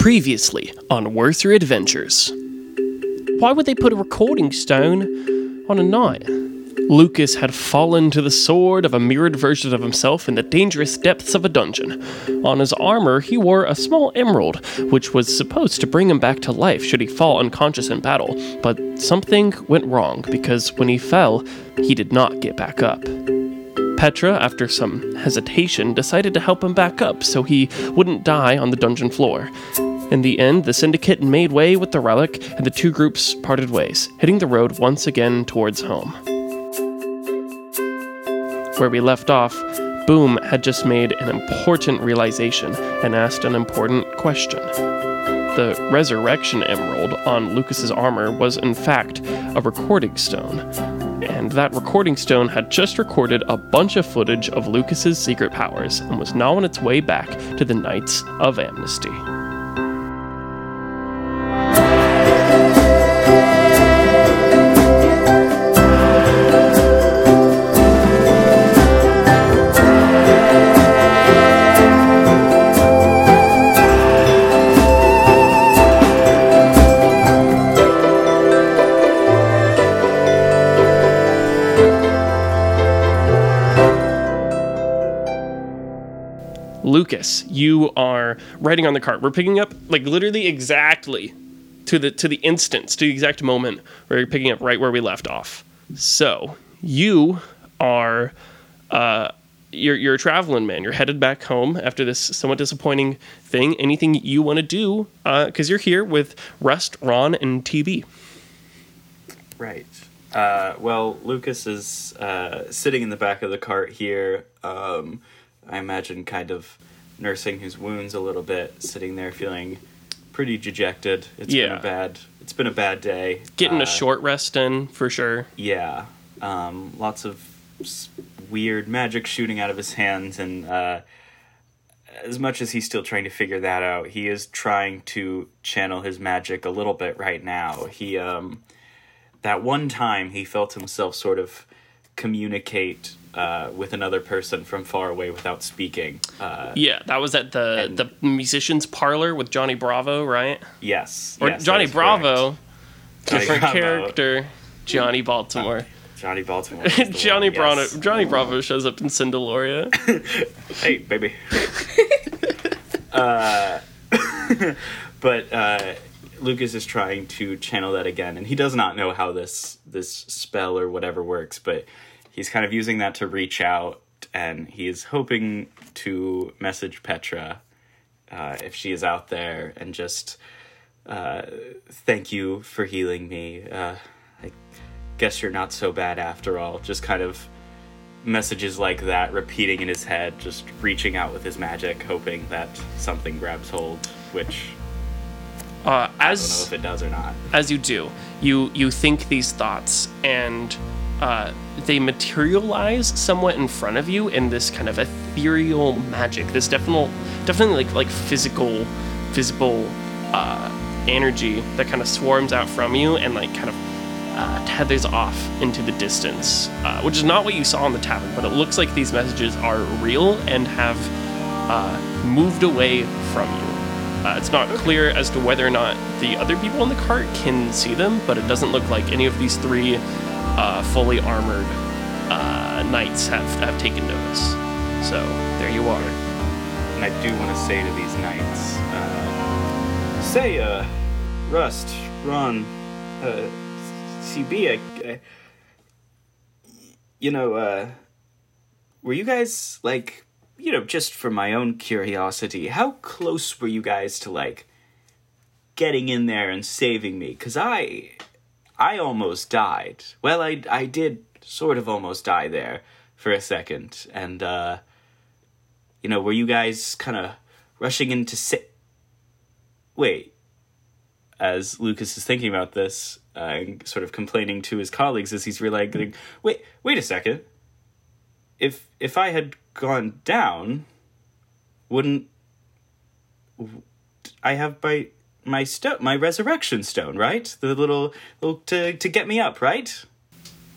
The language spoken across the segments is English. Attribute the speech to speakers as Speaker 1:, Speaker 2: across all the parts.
Speaker 1: Previously on Worser Adventures. Why would they put a recording stone on a knight? Lukas had fallen to the sword of a mirrored version of himself in the dangerous depths of a dungeon. On his armor, he wore a small emerald, which was supposed to bring him back to life should he fall unconscious in battle. But something went wrong because when he fell, he did not get back up. Petra, after some hesitation, decided to help him back up so he wouldn't die on the dungeon floor. In the end, the syndicate made way with the relic, and the two groups parted ways, hitting the road once again towards home. Where we left off, Boom had just made an important realization and asked an important question. The resurrection emerald on Lukas's armor was in fact a recording stone, and that recording stone had just recorded a bunch of footage of Lukas's secret powers and was now on its way back to the Knights of Amnesty. You are riding on the cart. We're picking up like literally exactly to the to the instance, to the exact moment where you're picking up right where we left off. So you are uh you're you're a traveling man. You're headed back home after this somewhat disappointing thing. Anything you want to do? Because you're here with Rust, Ron, and TB.
Speaker 2: Right. Uh, well, Lukas is uh, sitting in the back of the cart here. Um, I imagine kind of nursing his wounds a little bit, sitting there feeling pretty dejected. It's been a bad. It's been a bad day.
Speaker 1: Getting
Speaker 2: Uh,
Speaker 1: a short rest in for sure.
Speaker 2: Yeah. Um, lots of weird magic shooting out of his hands, and uh, as much as he's still trying to figure that out, he is trying to channel his magic a little bit right now. He, um, that one time, he felt himself sort of communicate uh, with another person from far away without speaking. Uh,
Speaker 1: Yeah, that was at the
Speaker 2: And-
Speaker 1: the musicians parlor with Johnny Bravo, right?
Speaker 2: yes.
Speaker 1: Or
Speaker 2: yes,
Speaker 1: Johnny Bravo,
Speaker 2: correct. Johnny
Speaker 1: different
Speaker 2: Bravo.
Speaker 1: character, Johnny Baltimore.
Speaker 2: Johnny Baltimore.
Speaker 1: Johnny
Speaker 2: one,
Speaker 1: Bravo,
Speaker 2: yes.
Speaker 1: Johnny Bravo shows up in Cindeloria.
Speaker 2: hey baby uh, but uh, lukas is trying to channel that again and he does not know how this this spell or whatever works but he's kind of using that to reach out and he's hoping to message petra uh, if she is out there and just uh, thank you for healing me. Uh, i guess you're not so bad after all. Just kind of messages like that repeating in his head, just reaching out with his magic, hoping that something grabs hold, which
Speaker 1: Uh,
Speaker 2: I don't know
Speaker 1: as
Speaker 2: if it does or not.
Speaker 1: as you do, you you think these thoughts and uh, they materialize somewhat in front of you in this kind of ethereal magic. This definitely definitely like like physical visible uh, energy that kind of swarms out from you and like kind of uh, tethers off into the distance, uh, which is not what you saw in the tavern, but it looks like these messages are real and have uh, moved away from you. Uh, it's not clear as to whether or not the other people in the cart can see them, but it doesn't look like any of these three uh, fully armored uh, knights have, have taken notice. So there you are.
Speaker 2: And I do want to say to these knights, uh, say, uh, Rust, Ron, uh, CB, I, I, you know, uh, were you guys like, you know, just for my own curiosity, how close were you guys to like getting in there and saving me? Cause I, I almost died. Well, I, I did sort of almost die there for a second, and uh, you know, were you guys kind of rushing in to sit? Wait. As Lukas is thinking about this, uh, and sort of complaining to his colleagues as he's realizing, wait, wait a second. If if I had gone down, wouldn't I have my my stone, my resurrection stone, right? The little, little to to get me up, right?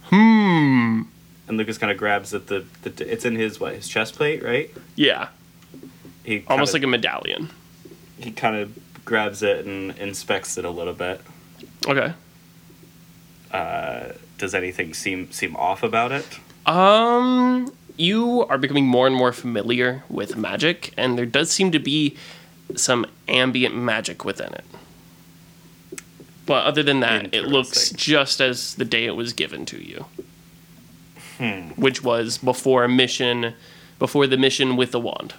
Speaker 1: Hmm.
Speaker 2: And Lukas kind of grabs at the, the it's in his what his chest plate, right?
Speaker 1: Yeah.
Speaker 2: He
Speaker 1: Almost
Speaker 2: kinda,
Speaker 1: like a medallion.
Speaker 2: he kind of grabs it and inspects it a little bit.
Speaker 1: Okay.
Speaker 2: Uh, Does anything seem seem off about it?
Speaker 1: Um, you are becoming more and more familiar with magic, and there does seem to be some ambient magic within it. But other than that, it looks just as the day it was given to you, hmm. which was before a mission, before the mission with the wand.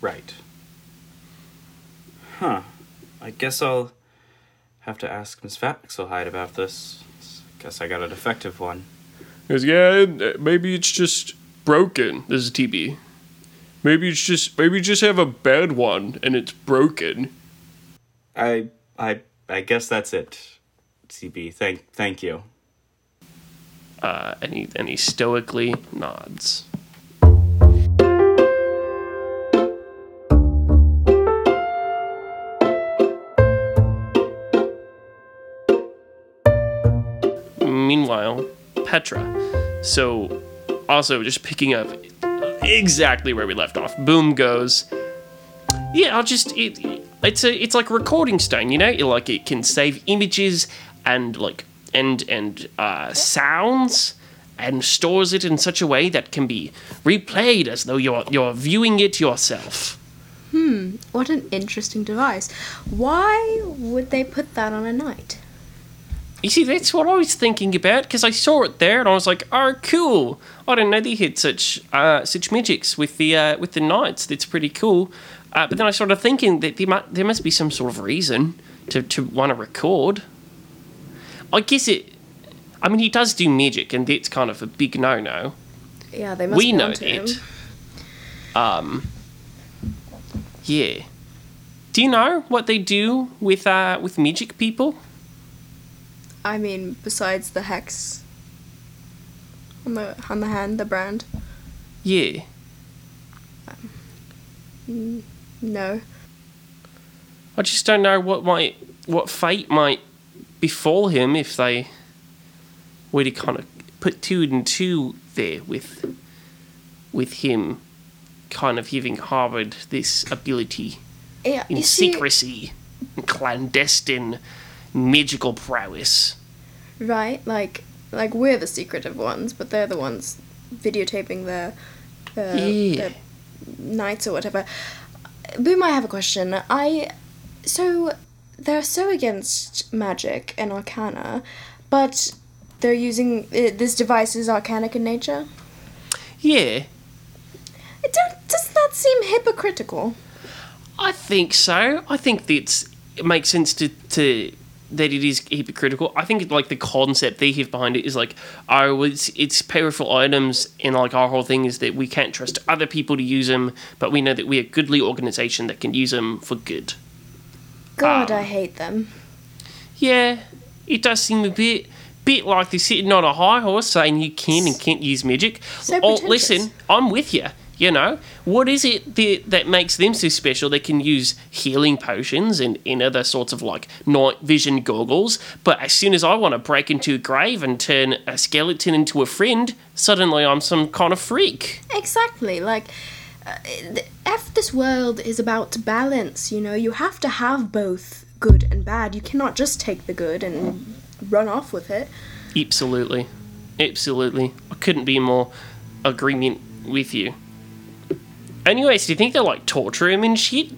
Speaker 2: Right. Huh. I guess I'll have to ask Miss Fatmixelhide about this. Guess I got a defective one.
Speaker 1: Because yeah, maybe it's just broken. This is TB. Maybe it's just maybe you just have a bad one and it's broken.
Speaker 2: I I I guess that's it. CB, thank thank you.
Speaker 1: Uh, and he and he stoically nods. Meanwhile, Petra. So, also just picking up exactly where we left off. Boom goes. Yeah, I'll just it, it's a it's like a recording stone, you know. It, like it can save images and like and and uh, sounds and stores it in such a way that can be replayed as though you're you're viewing it yourself.
Speaker 3: Hmm, what an interesting device. Why would they put that on a knight?
Speaker 1: You see, that's what I was thinking about because I saw it there and I was like, "Oh, cool! I didn't know they had such uh, such magics with the uh, with the knights. That's pretty cool." Uh, but then I started thinking that there must, there must be some sort of reason to, to want to record. I guess it. I mean, he does do magic, and that's kind of a big no-no.
Speaker 3: Yeah, they must
Speaker 1: We know that. Um. Yeah. Do you know what they do with uh with magic people?
Speaker 3: I mean, besides the hex on the on the hand, the brand.
Speaker 1: Yeah.
Speaker 3: Mm, no.
Speaker 1: I just don't know what might what fate might befall him if they were to kind of put two and two there with with him kind of having harbored this ability
Speaker 3: Yeah,
Speaker 1: in secrecy and clandestine magical prowess.
Speaker 3: right? Like, like we're the secretive ones, but they're the ones videotaping their, their,
Speaker 1: Yeah.
Speaker 3: their nights or whatever. Boom, I have a question. I so they're so against magic and arcana, but they're using uh, this device is arcanic in nature.
Speaker 1: Yeah,
Speaker 3: It don't, doesn't that seem hypocritical?
Speaker 1: I think so. I think that's it makes sense to to that it is hypocritical. I think like the concept they have behind it is like, oh, it's it's powerful items, and like our whole thing is that we can't trust other people to use them, but we know that we're a goodly organization that can use them for good.
Speaker 3: God,
Speaker 1: Um,
Speaker 3: I hate them.
Speaker 1: Yeah, it does seem a bit bit like they're sitting on a high horse saying you can and can't use magic.
Speaker 3: So
Speaker 1: oh, listen, I'm with you. You know, what is it that, that makes them so special? They can use healing potions and, and other sorts of like night vision goggles, but as soon as I want to break into a grave and turn a skeleton into a friend, suddenly I'm some kind of freak.
Speaker 3: Exactly. Like, uh, th- this world is about balance, you know? You have to have both good and bad. You cannot just take the good and run off with it.
Speaker 1: Absolutely. Absolutely. I couldn't be more agreement with you. Anyways, do you think they'll like torture him and shit?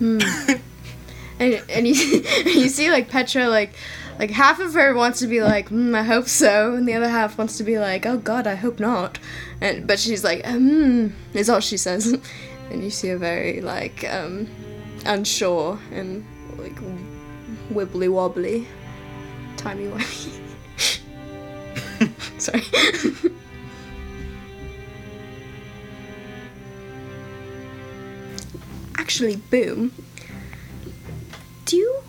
Speaker 3: And, and you, you see, like, Petra, like, like half of her wants to be like, mm, I hope so, and the other half wants to be like, oh god, I hope not. And but she's like, hmm, is all she says. And you see her very like um, unsure and like wibbly wobbly, timey wimey. Sorry. Actually, boom. Do you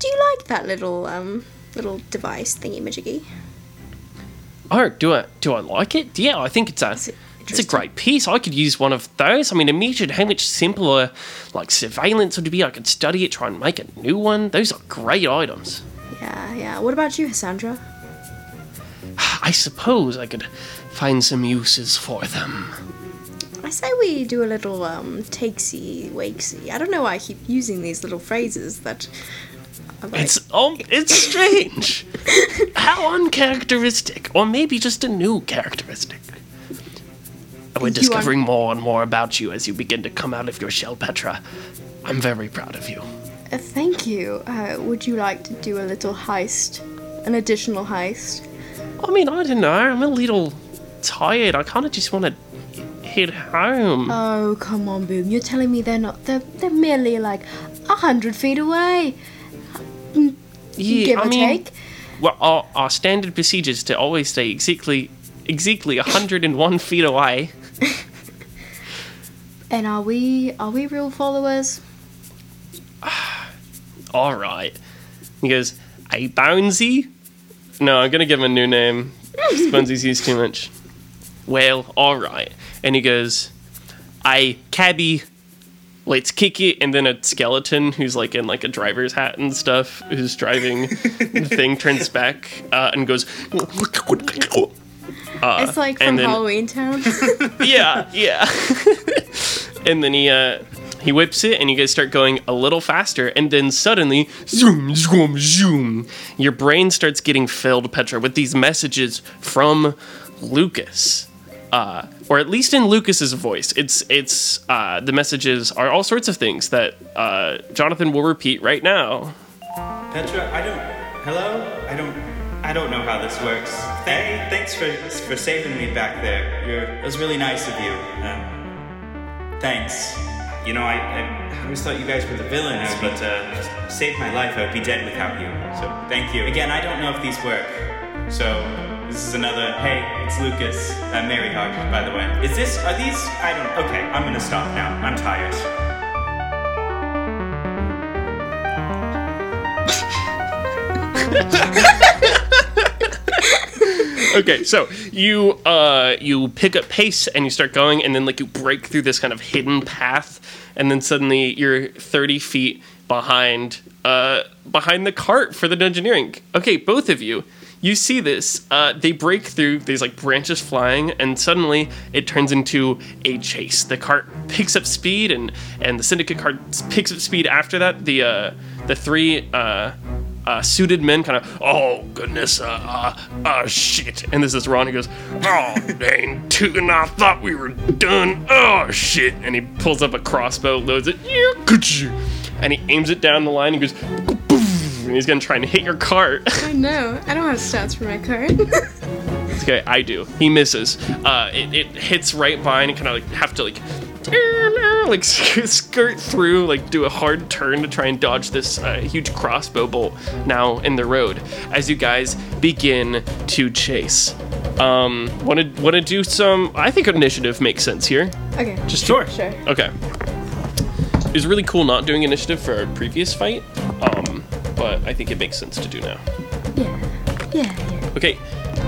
Speaker 3: do you like that little um little device thingy majiggy?
Speaker 1: Oh, do I do I like it? Yeah, I think it's a
Speaker 3: it
Speaker 1: it's a great piece. I could use one of those. I mean, imagine how much simpler like surveillance would be. I could study it, try and make a new one. Those are great items.
Speaker 3: Yeah, yeah. What about you, Cassandra?
Speaker 1: I suppose I could find some uses for them.
Speaker 3: I say we do a little um takesy wakesy. I don't know why I keep using these little phrases that. Like,
Speaker 1: It's oh, it's strange. How uncharacteristic, or maybe just a new characteristic. We're discovering more and more about you as you begin to come out of your shell, Petra. I'm very proud of you.
Speaker 3: Uh, thank you. Uh, would you like to do a little heist, an additional heist?
Speaker 1: I mean, I don't know. I'm a little tired. I kind of just want to head home.
Speaker 3: Oh come on, Boom! You're telling me they're not? They're they're merely like a hundred feet away, mm,
Speaker 1: yeah,
Speaker 3: give
Speaker 1: I
Speaker 3: or
Speaker 1: mean,
Speaker 3: take.
Speaker 1: well, our, our standard procedure is to always stay exactly, exactly 101 feet away.
Speaker 3: And are we are we real followers?
Speaker 1: All right. He goes, "Hey, Bonesy." No, I'm gonna give him a new name. Bonesy's used too much. Well, all right. And he goes, "I cabby." Let's kick it, and then a skeleton who's like in like a driver's hat and stuff, who's driving the thing, turns back uh, and goes,
Speaker 3: it's like
Speaker 1: Uh,
Speaker 3: from
Speaker 1: then-
Speaker 3: Halloween Town.
Speaker 1: yeah, yeah. and then he uh he whips it and you guys start going a little faster and then suddenly zoom zoom zoom your brain starts getting filled Petra with these messages from Lukas. Uh, or at least in Lukas's voice. It's it's uh, the messages are all sorts of things that uh, Jonathan will repeat right now.
Speaker 2: Petra, I don't. Hello? I don't. I don't know how this works. Hey, thanks for for saving me back there. You're. It was really nice of you. Um, thanks. You know, I, I I always thought you guys were the villains, but uh, saved my life. I would be dead without you. So thank you. Again, I don't know if these work. So this is another. Hey, it's Lukas. Uh, Mary Hog, by the way. Is this? Are these? I don't. Okay, I'm gonna stop now. I'm tired.
Speaker 1: okay, so you uh you pick up pace and you start going, and then like you break through this kind of hidden path, and then suddenly you're 30 feet behind uh behind the cart for the dungeoneering. Okay, both of you. You see this. Uh, they break through these like branches flying, and suddenly it turns into a chase. The cart picks up speed, and and the syndicate cart picks up speed after that. The uh, the three uh, uh, suited men kind of, oh goodness, uh, uh, uh, shit. And this is Ron who goes, oh dang, Tugan, I thought we were done. Oh shit. And he pulls up a crossbow, loads it, and he aims it down the line and goes, and he's gonna try and hit your cart.
Speaker 3: I know. I don't have stats for my card.
Speaker 1: okay, I do. He misses. Uh, it, it hits right by and you kind of like have to like like skirt through, like do a hard turn to try and dodge this uh, huge crossbow bolt now in the road as you guys begin to chase. Um, want to want to do some? I think initiative makes sense here.
Speaker 3: okay.
Speaker 1: Just
Speaker 2: Sure.
Speaker 3: Sure.
Speaker 1: Okay. It was really cool not doing initiative for our previous fight, um, but I think it makes sense to do now.
Speaker 3: Yeah. Yeah. Yeah.
Speaker 1: Okay,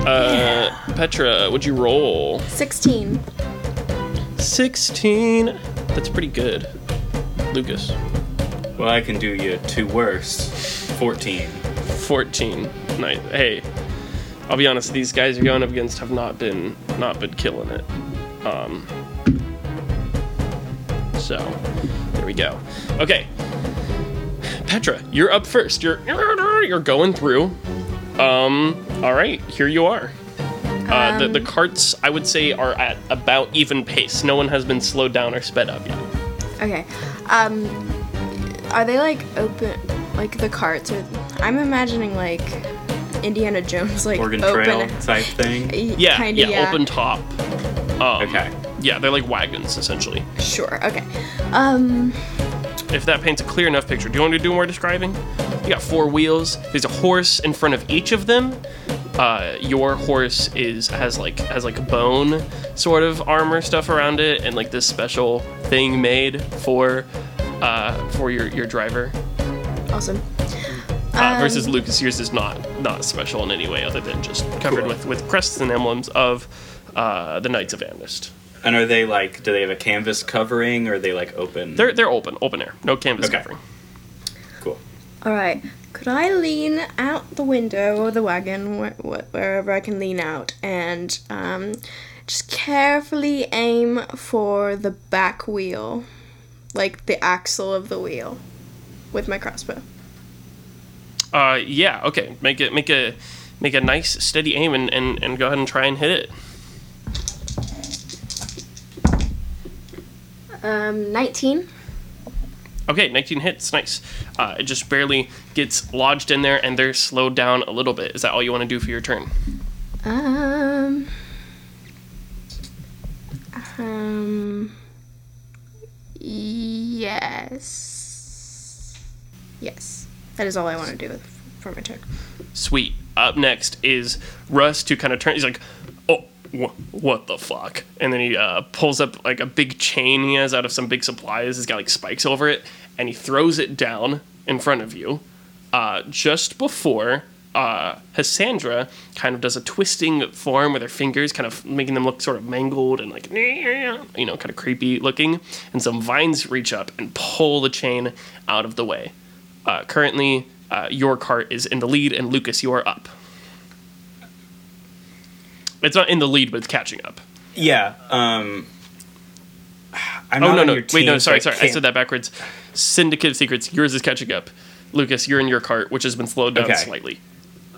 Speaker 1: uh, Petra, would you roll?
Speaker 3: Sixteen.
Speaker 1: 16. That's pretty good. Lukas,
Speaker 2: Well, I can do you two worse. 14.
Speaker 1: 14. Nice. Hey, I'll be honest. These guys you're going up against have not been not been killing it. Um. So, there we go. Okay, Petra, you're up first. You're you're going through. Um. All right, here you are. Uh, the, the carts, I would say, are at about even pace. No one has been slowed down or sped up yet.
Speaker 3: Okay. Um, are they like open, like the carts? Or I'm imagining like Indiana Jones, like
Speaker 2: Oregon
Speaker 3: open.
Speaker 2: Trail type thing.
Speaker 1: Yeah,
Speaker 3: Kinda,
Speaker 1: yeah,
Speaker 3: yeah.
Speaker 1: open top. Um,
Speaker 2: Okay.
Speaker 1: Yeah, they're like wagons essentially.
Speaker 3: Sure. Okay. Um.
Speaker 1: If that paints a clear enough picture, do you want me to do more describing? You got four wheels. There's a horse in front of each of them. Uh, your horse is has like has like bone sort of armor stuff around it, and like this special thing made for uh, for your your driver.
Speaker 3: Awesome.
Speaker 1: Uh,
Speaker 3: Um,
Speaker 1: versus Lukas, yours is not not special in any way other than just covered
Speaker 2: Cool.
Speaker 1: with with crests and emblems of uh, the Knights of Amnest.
Speaker 2: And are they like, do they have a canvas covering or are they like open?
Speaker 1: They're they're open, open air, no canvas
Speaker 2: Okay.
Speaker 1: covering.
Speaker 2: cool.
Speaker 3: All right. Could I lean out the window or the wagon, wh- wh- wherever I can lean out, and um, just carefully aim for the back wheel, like the axle of the wheel, with my crossbow.
Speaker 1: Uh, yeah. Okay. Make it. Make a. Make a nice steady aim and, and, and go ahead and try and hit it.
Speaker 3: Um, 19.
Speaker 1: Okay, 19 hits. Nice. Uh, it just barely gets lodged in there, and they're slowed down a little bit. Is that all you want to do for your turn?
Speaker 3: Um. Um. Yes. Yes. That is all I want to do with, for my turn.
Speaker 1: Sweet. Up next is Russ to kind of turn. He's like, oh, what the fuck? And then he uh, pulls up like a big chain he has out of some big supplies. It's got like spikes over it, and he throws it down in front of you. Uh, just before uh, kind of does a twisting form with her fingers, kind of making them look sort of mangled and like, you know, kind of creepy looking. And some vines reach up and pull the chain out of the way. Uh, currently, uh, your cart is in the lead, and Lukas, you are up. It's not in the lead, but it's catching up.
Speaker 2: Yeah. Um. I'm
Speaker 1: Oh
Speaker 2: not
Speaker 1: no no wait no sorry sorry I
Speaker 2: can't-
Speaker 1: said that backwards. Syndicate of Secrets, yours is catching up. Lukas, you're in your cart, which has been slowed down
Speaker 2: Okay.
Speaker 1: slightly.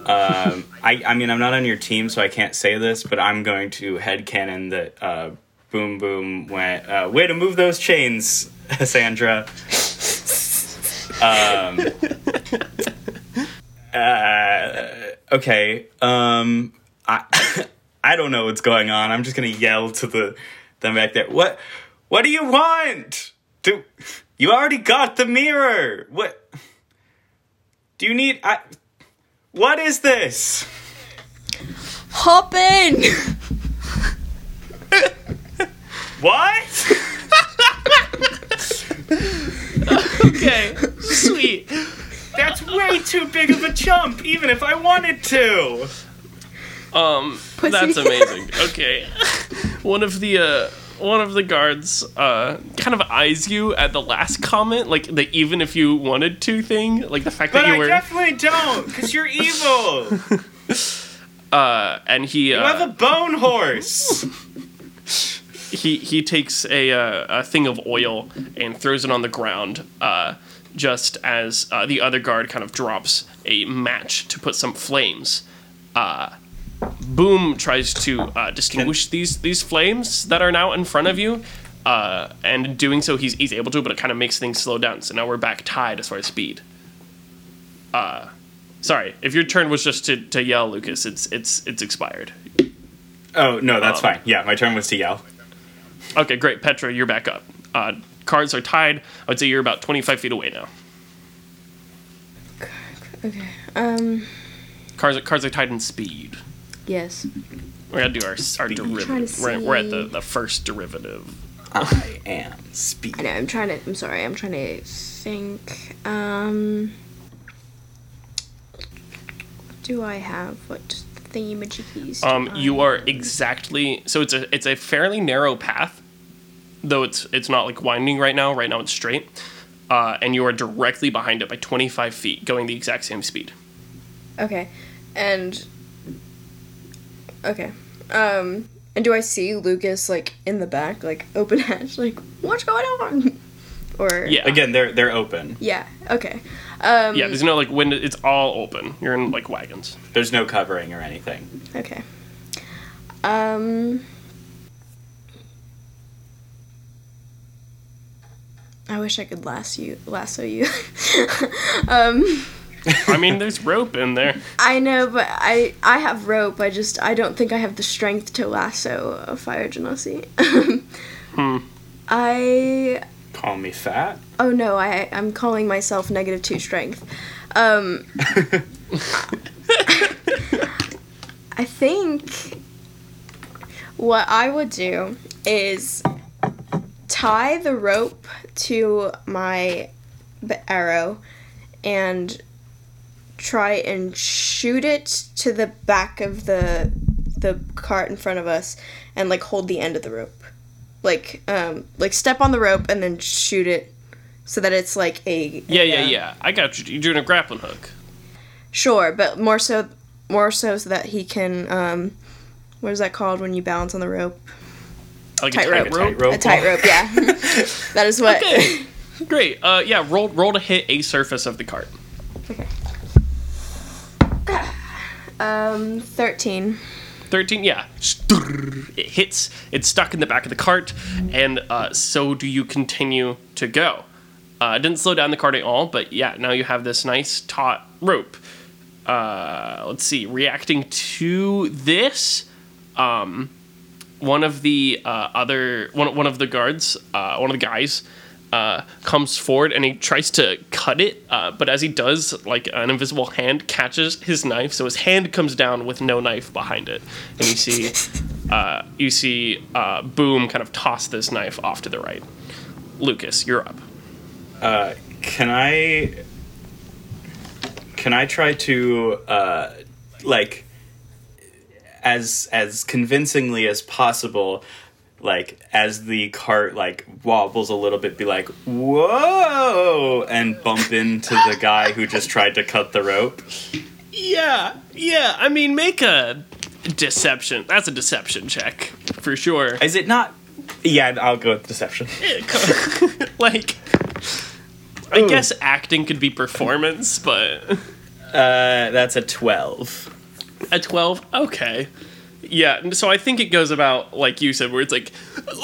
Speaker 2: Um, I, I mean, I'm not on your team, so I can't say this, but I'm going to head headcanon that uh, Boom Boom went, uh, way to move those chains, Sandra. um, uh, okay. Um, I, I don't know what's going on. I'm just going to yell to the them back there. What, what do you want? Do, you already got the mirror. What? Do you need, I, what is this?
Speaker 3: Hop in!
Speaker 2: What?
Speaker 1: Okay, sweet.
Speaker 2: That's way too big of a jump, even if I wanted to.
Speaker 1: Um,
Speaker 3: Pussy.
Speaker 1: that's amazing. Okay, one of the uh, one of the guards uh, kind of eyes you at the last comment, like the even if you wanted to thing, like the fact
Speaker 2: But
Speaker 1: that you
Speaker 2: I
Speaker 1: were,
Speaker 2: definitely don't, because you're evil.
Speaker 1: uh, and he
Speaker 2: You have
Speaker 1: uh,
Speaker 2: a bone horse.
Speaker 1: he he takes a uh, a thing of oil and throws it on the ground. Uh, just as uh, the other guard kind of drops a match to put some flames. Uh, Boom tries to uh, distinguish these these flames that are now in front of you, uh, and doing so, he's he's able to, but it kind of makes things slow down. So now we're back tied as far as speed. Uh, sorry, if your turn was just to, to yell, Lukas, it's it's it's expired.
Speaker 2: Oh, no, that's
Speaker 1: Um,
Speaker 2: fine. Yeah, my turn was to yell.
Speaker 1: Okay, great, Petra, you're back up. Uh, cards are tied. I would say you're about 25 feet away now.
Speaker 3: Okay. Um,
Speaker 1: Cards are, cards are tied in speed.
Speaker 3: Yes.
Speaker 1: We gotta do our, our
Speaker 3: trying
Speaker 1: derivative.
Speaker 3: to
Speaker 1: We're, we're at the, the first derivative.
Speaker 2: I am speed.
Speaker 3: I know, I'm trying to, I'm sorry, I'm trying to think. Um, what do I have? What thingy-majiggies? do
Speaker 1: Um,
Speaker 3: I
Speaker 1: you are exactly so it's a it's a fairly narrow path, though it's it's not like winding right now. Right now it's straight, uh, and you are directly behind it by 25 feet, going the exact same speed.
Speaker 3: Okay. And Okay. Um and do I see Lukas like in the back, like open hatch, like what's going on? Or
Speaker 1: Yeah,
Speaker 2: Again, they're they're open.
Speaker 3: Yeah. Okay. Um
Speaker 1: yeah. There's no like window. It's all open. You're in like wagons.
Speaker 2: There's no covering or anything.
Speaker 3: Okay. Um I wish I could lasso you lasso you. um
Speaker 1: I mean, there's rope in there.
Speaker 3: I know, but I I have rope. I just I don't think I have the strength to lasso a fire genasi.
Speaker 1: Hmm.
Speaker 3: I
Speaker 2: Call me fat.
Speaker 3: oh no, I I'm calling myself negative two strength. Um I think what I would do is tie the rope to my arrow and try and shoot it to the back of the the cart in front of us and like hold the end of the rope like um like step on the rope and then shoot it so that it's like a
Speaker 1: Yeah, yeah,
Speaker 3: a, uh,
Speaker 1: yeah. I got you. You're doing a grappling hook.
Speaker 3: Sure, but more so, more so, so that he can um, what is that called when you balance on the rope?
Speaker 1: Like
Speaker 3: Tightrope.
Speaker 1: a tightrope.
Speaker 2: Tightrope.
Speaker 3: A tightrope, yeah. that is what.
Speaker 1: Okay. Great. Uh, yeah. Roll roll to hit a surface of the cart.
Speaker 3: okay. Um, thirteen.
Speaker 1: 13 yeah. It hits it's stuck in the back of the cart and uh, so do you continue to go. Uh, didn't slow down the cart at all but yeah now you have this nice taut rope. Uh, let's see reacting to this um, one of the uh, other one, one of the guards uh, one of the guys uh, comes forward and he tries to cut it uh, but as he does like an invisible hand catches his knife so his hand comes down with no knife behind it and you see uh, you see uh, boom kind of toss this knife off to the right lukas you're up
Speaker 2: Uh, can I? Can I try to uh, like as as convincingly as possible? Like as the cart like wobbles a little bit, be like whoa, and bump into the guy who just tried to cut the rope.
Speaker 1: yeah yeah i mean make a deception that's a deception check for sure
Speaker 2: Is it not? Yeah, I'll go with deception.
Speaker 1: like i
Speaker 2: Ooh.
Speaker 1: guess acting could be performance but
Speaker 2: Uh, that's a twelve.
Speaker 1: A 12? Okay. Yeah, so I think it goes about like you said, where it's like,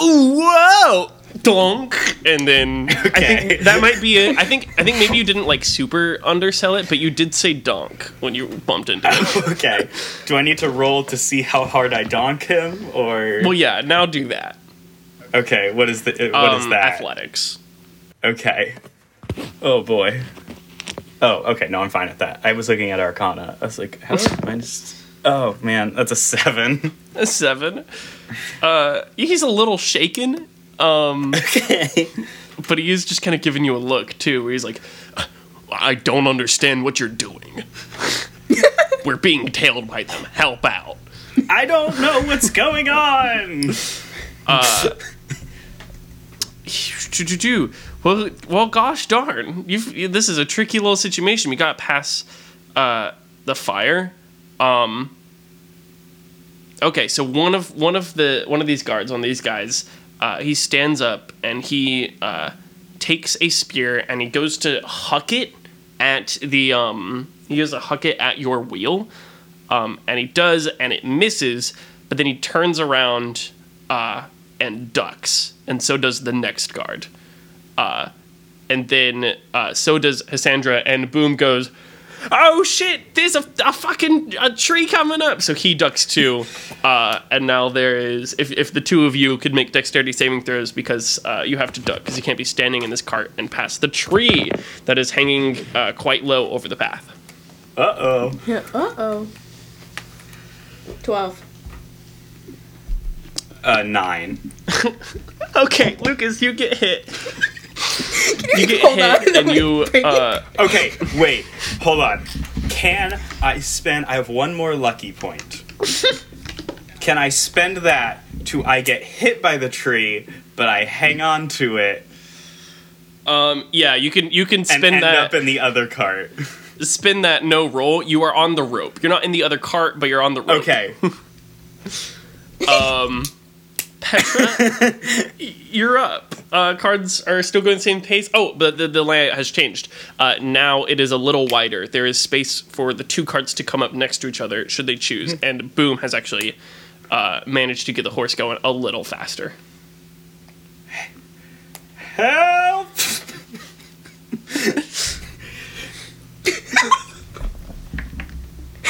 Speaker 1: "Ooh, whoa, donk, and then I think that might be it. I think I think maybe you didn't like super undersell it, but you did say donk when you bumped into it.
Speaker 2: okay. Do I need to roll to see how hard I donk him, or
Speaker 1: well, yeah. Now do that.
Speaker 2: okay? What is the uh, what is
Speaker 1: Um,
Speaker 2: that?
Speaker 1: Athletics.
Speaker 2: Okay. Oh boy. Oh, okay. No, I'm fine with that. I was looking at Arcana. I was like, how minus? Oh man, that's a seven.
Speaker 1: A seven. Uh, he's a little shaken. Um,
Speaker 2: Okay.
Speaker 1: but he is just kind of giving you a look too, where he's like, "I don't understand what you're doing. We're being tailed by them. Help out."
Speaker 2: I don't know what's going on.
Speaker 1: Choo-choo-choo. Well, well, gosh darn! You've, this is a tricky little situation. We got past uh, the fire. Um, okay, so one of one of the one of these guards, of these guys, uh, he stands up and he uh, takes a spear and he goes to huck it at the um. He goes to huck it at your wheel, um, and he does, and it misses. But then he turns around uh, and ducks, and so does the next guard. Uh, and then uh, so does Cassandra, and Boom goes, "Oh shit! There's a, a fucking a tree coming up!" So he ducks too, uh, and now there is. If, if the two of you could make dexterity saving throws, because uh, you have to duck, because you can't be standing in this cart and pass the tree that is hanging uh, quite low over the path.
Speaker 2: Uh oh.
Speaker 3: Yeah. Uh oh. Twelve.
Speaker 2: Uh, nine.
Speaker 1: Okay, Lukas, you get hit. you get
Speaker 3: hold on,
Speaker 1: hit, and
Speaker 3: let
Speaker 1: you.
Speaker 3: me bring it.
Speaker 1: Uh,
Speaker 2: Okay, wait. Hold on. Can I spend? I have one more lucky point. Can I spend that to I get hit by the tree, but I hang on to it
Speaker 1: um, yeah, you can you can
Speaker 2: and
Speaker 1: spin
Speaker 2: end
Speaker 1: that.
Speaker 2: up in the other cart?
Speaker 1: spin that no roll, you are on the rope. You're not in the other cart, but you're on the rope.
Speaker 2: Okay.
Speaker 1: Um, Petra, you're up. Uh, cards are still going the same pace. Oh, but the, the layout has changed. Uh, now it is a little wider. There is space for the two cards to come up next to each other, should they choose. and Boom has actually uh, managed to get the horse going a little faster.
Speaker 2: Help!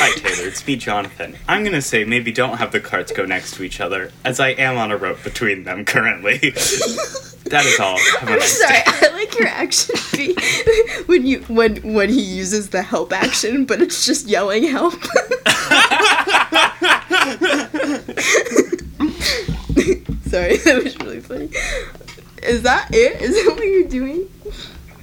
Speaker 2: Hi Taylor, it's me, Jonathan. I'm gonna say maybe don't have the carts go next to each other, as I am on a rope between them currently. that is all. Have
Speaker 3: I'm
Speaker 2: nice
Speaker 3: sorry.
Speaker 2: day.
Speaker 3: I like your action beat when you when when he uses the help action, but it's just yelling help. sorry, that was really funny. Is that it? Is that what you're doing?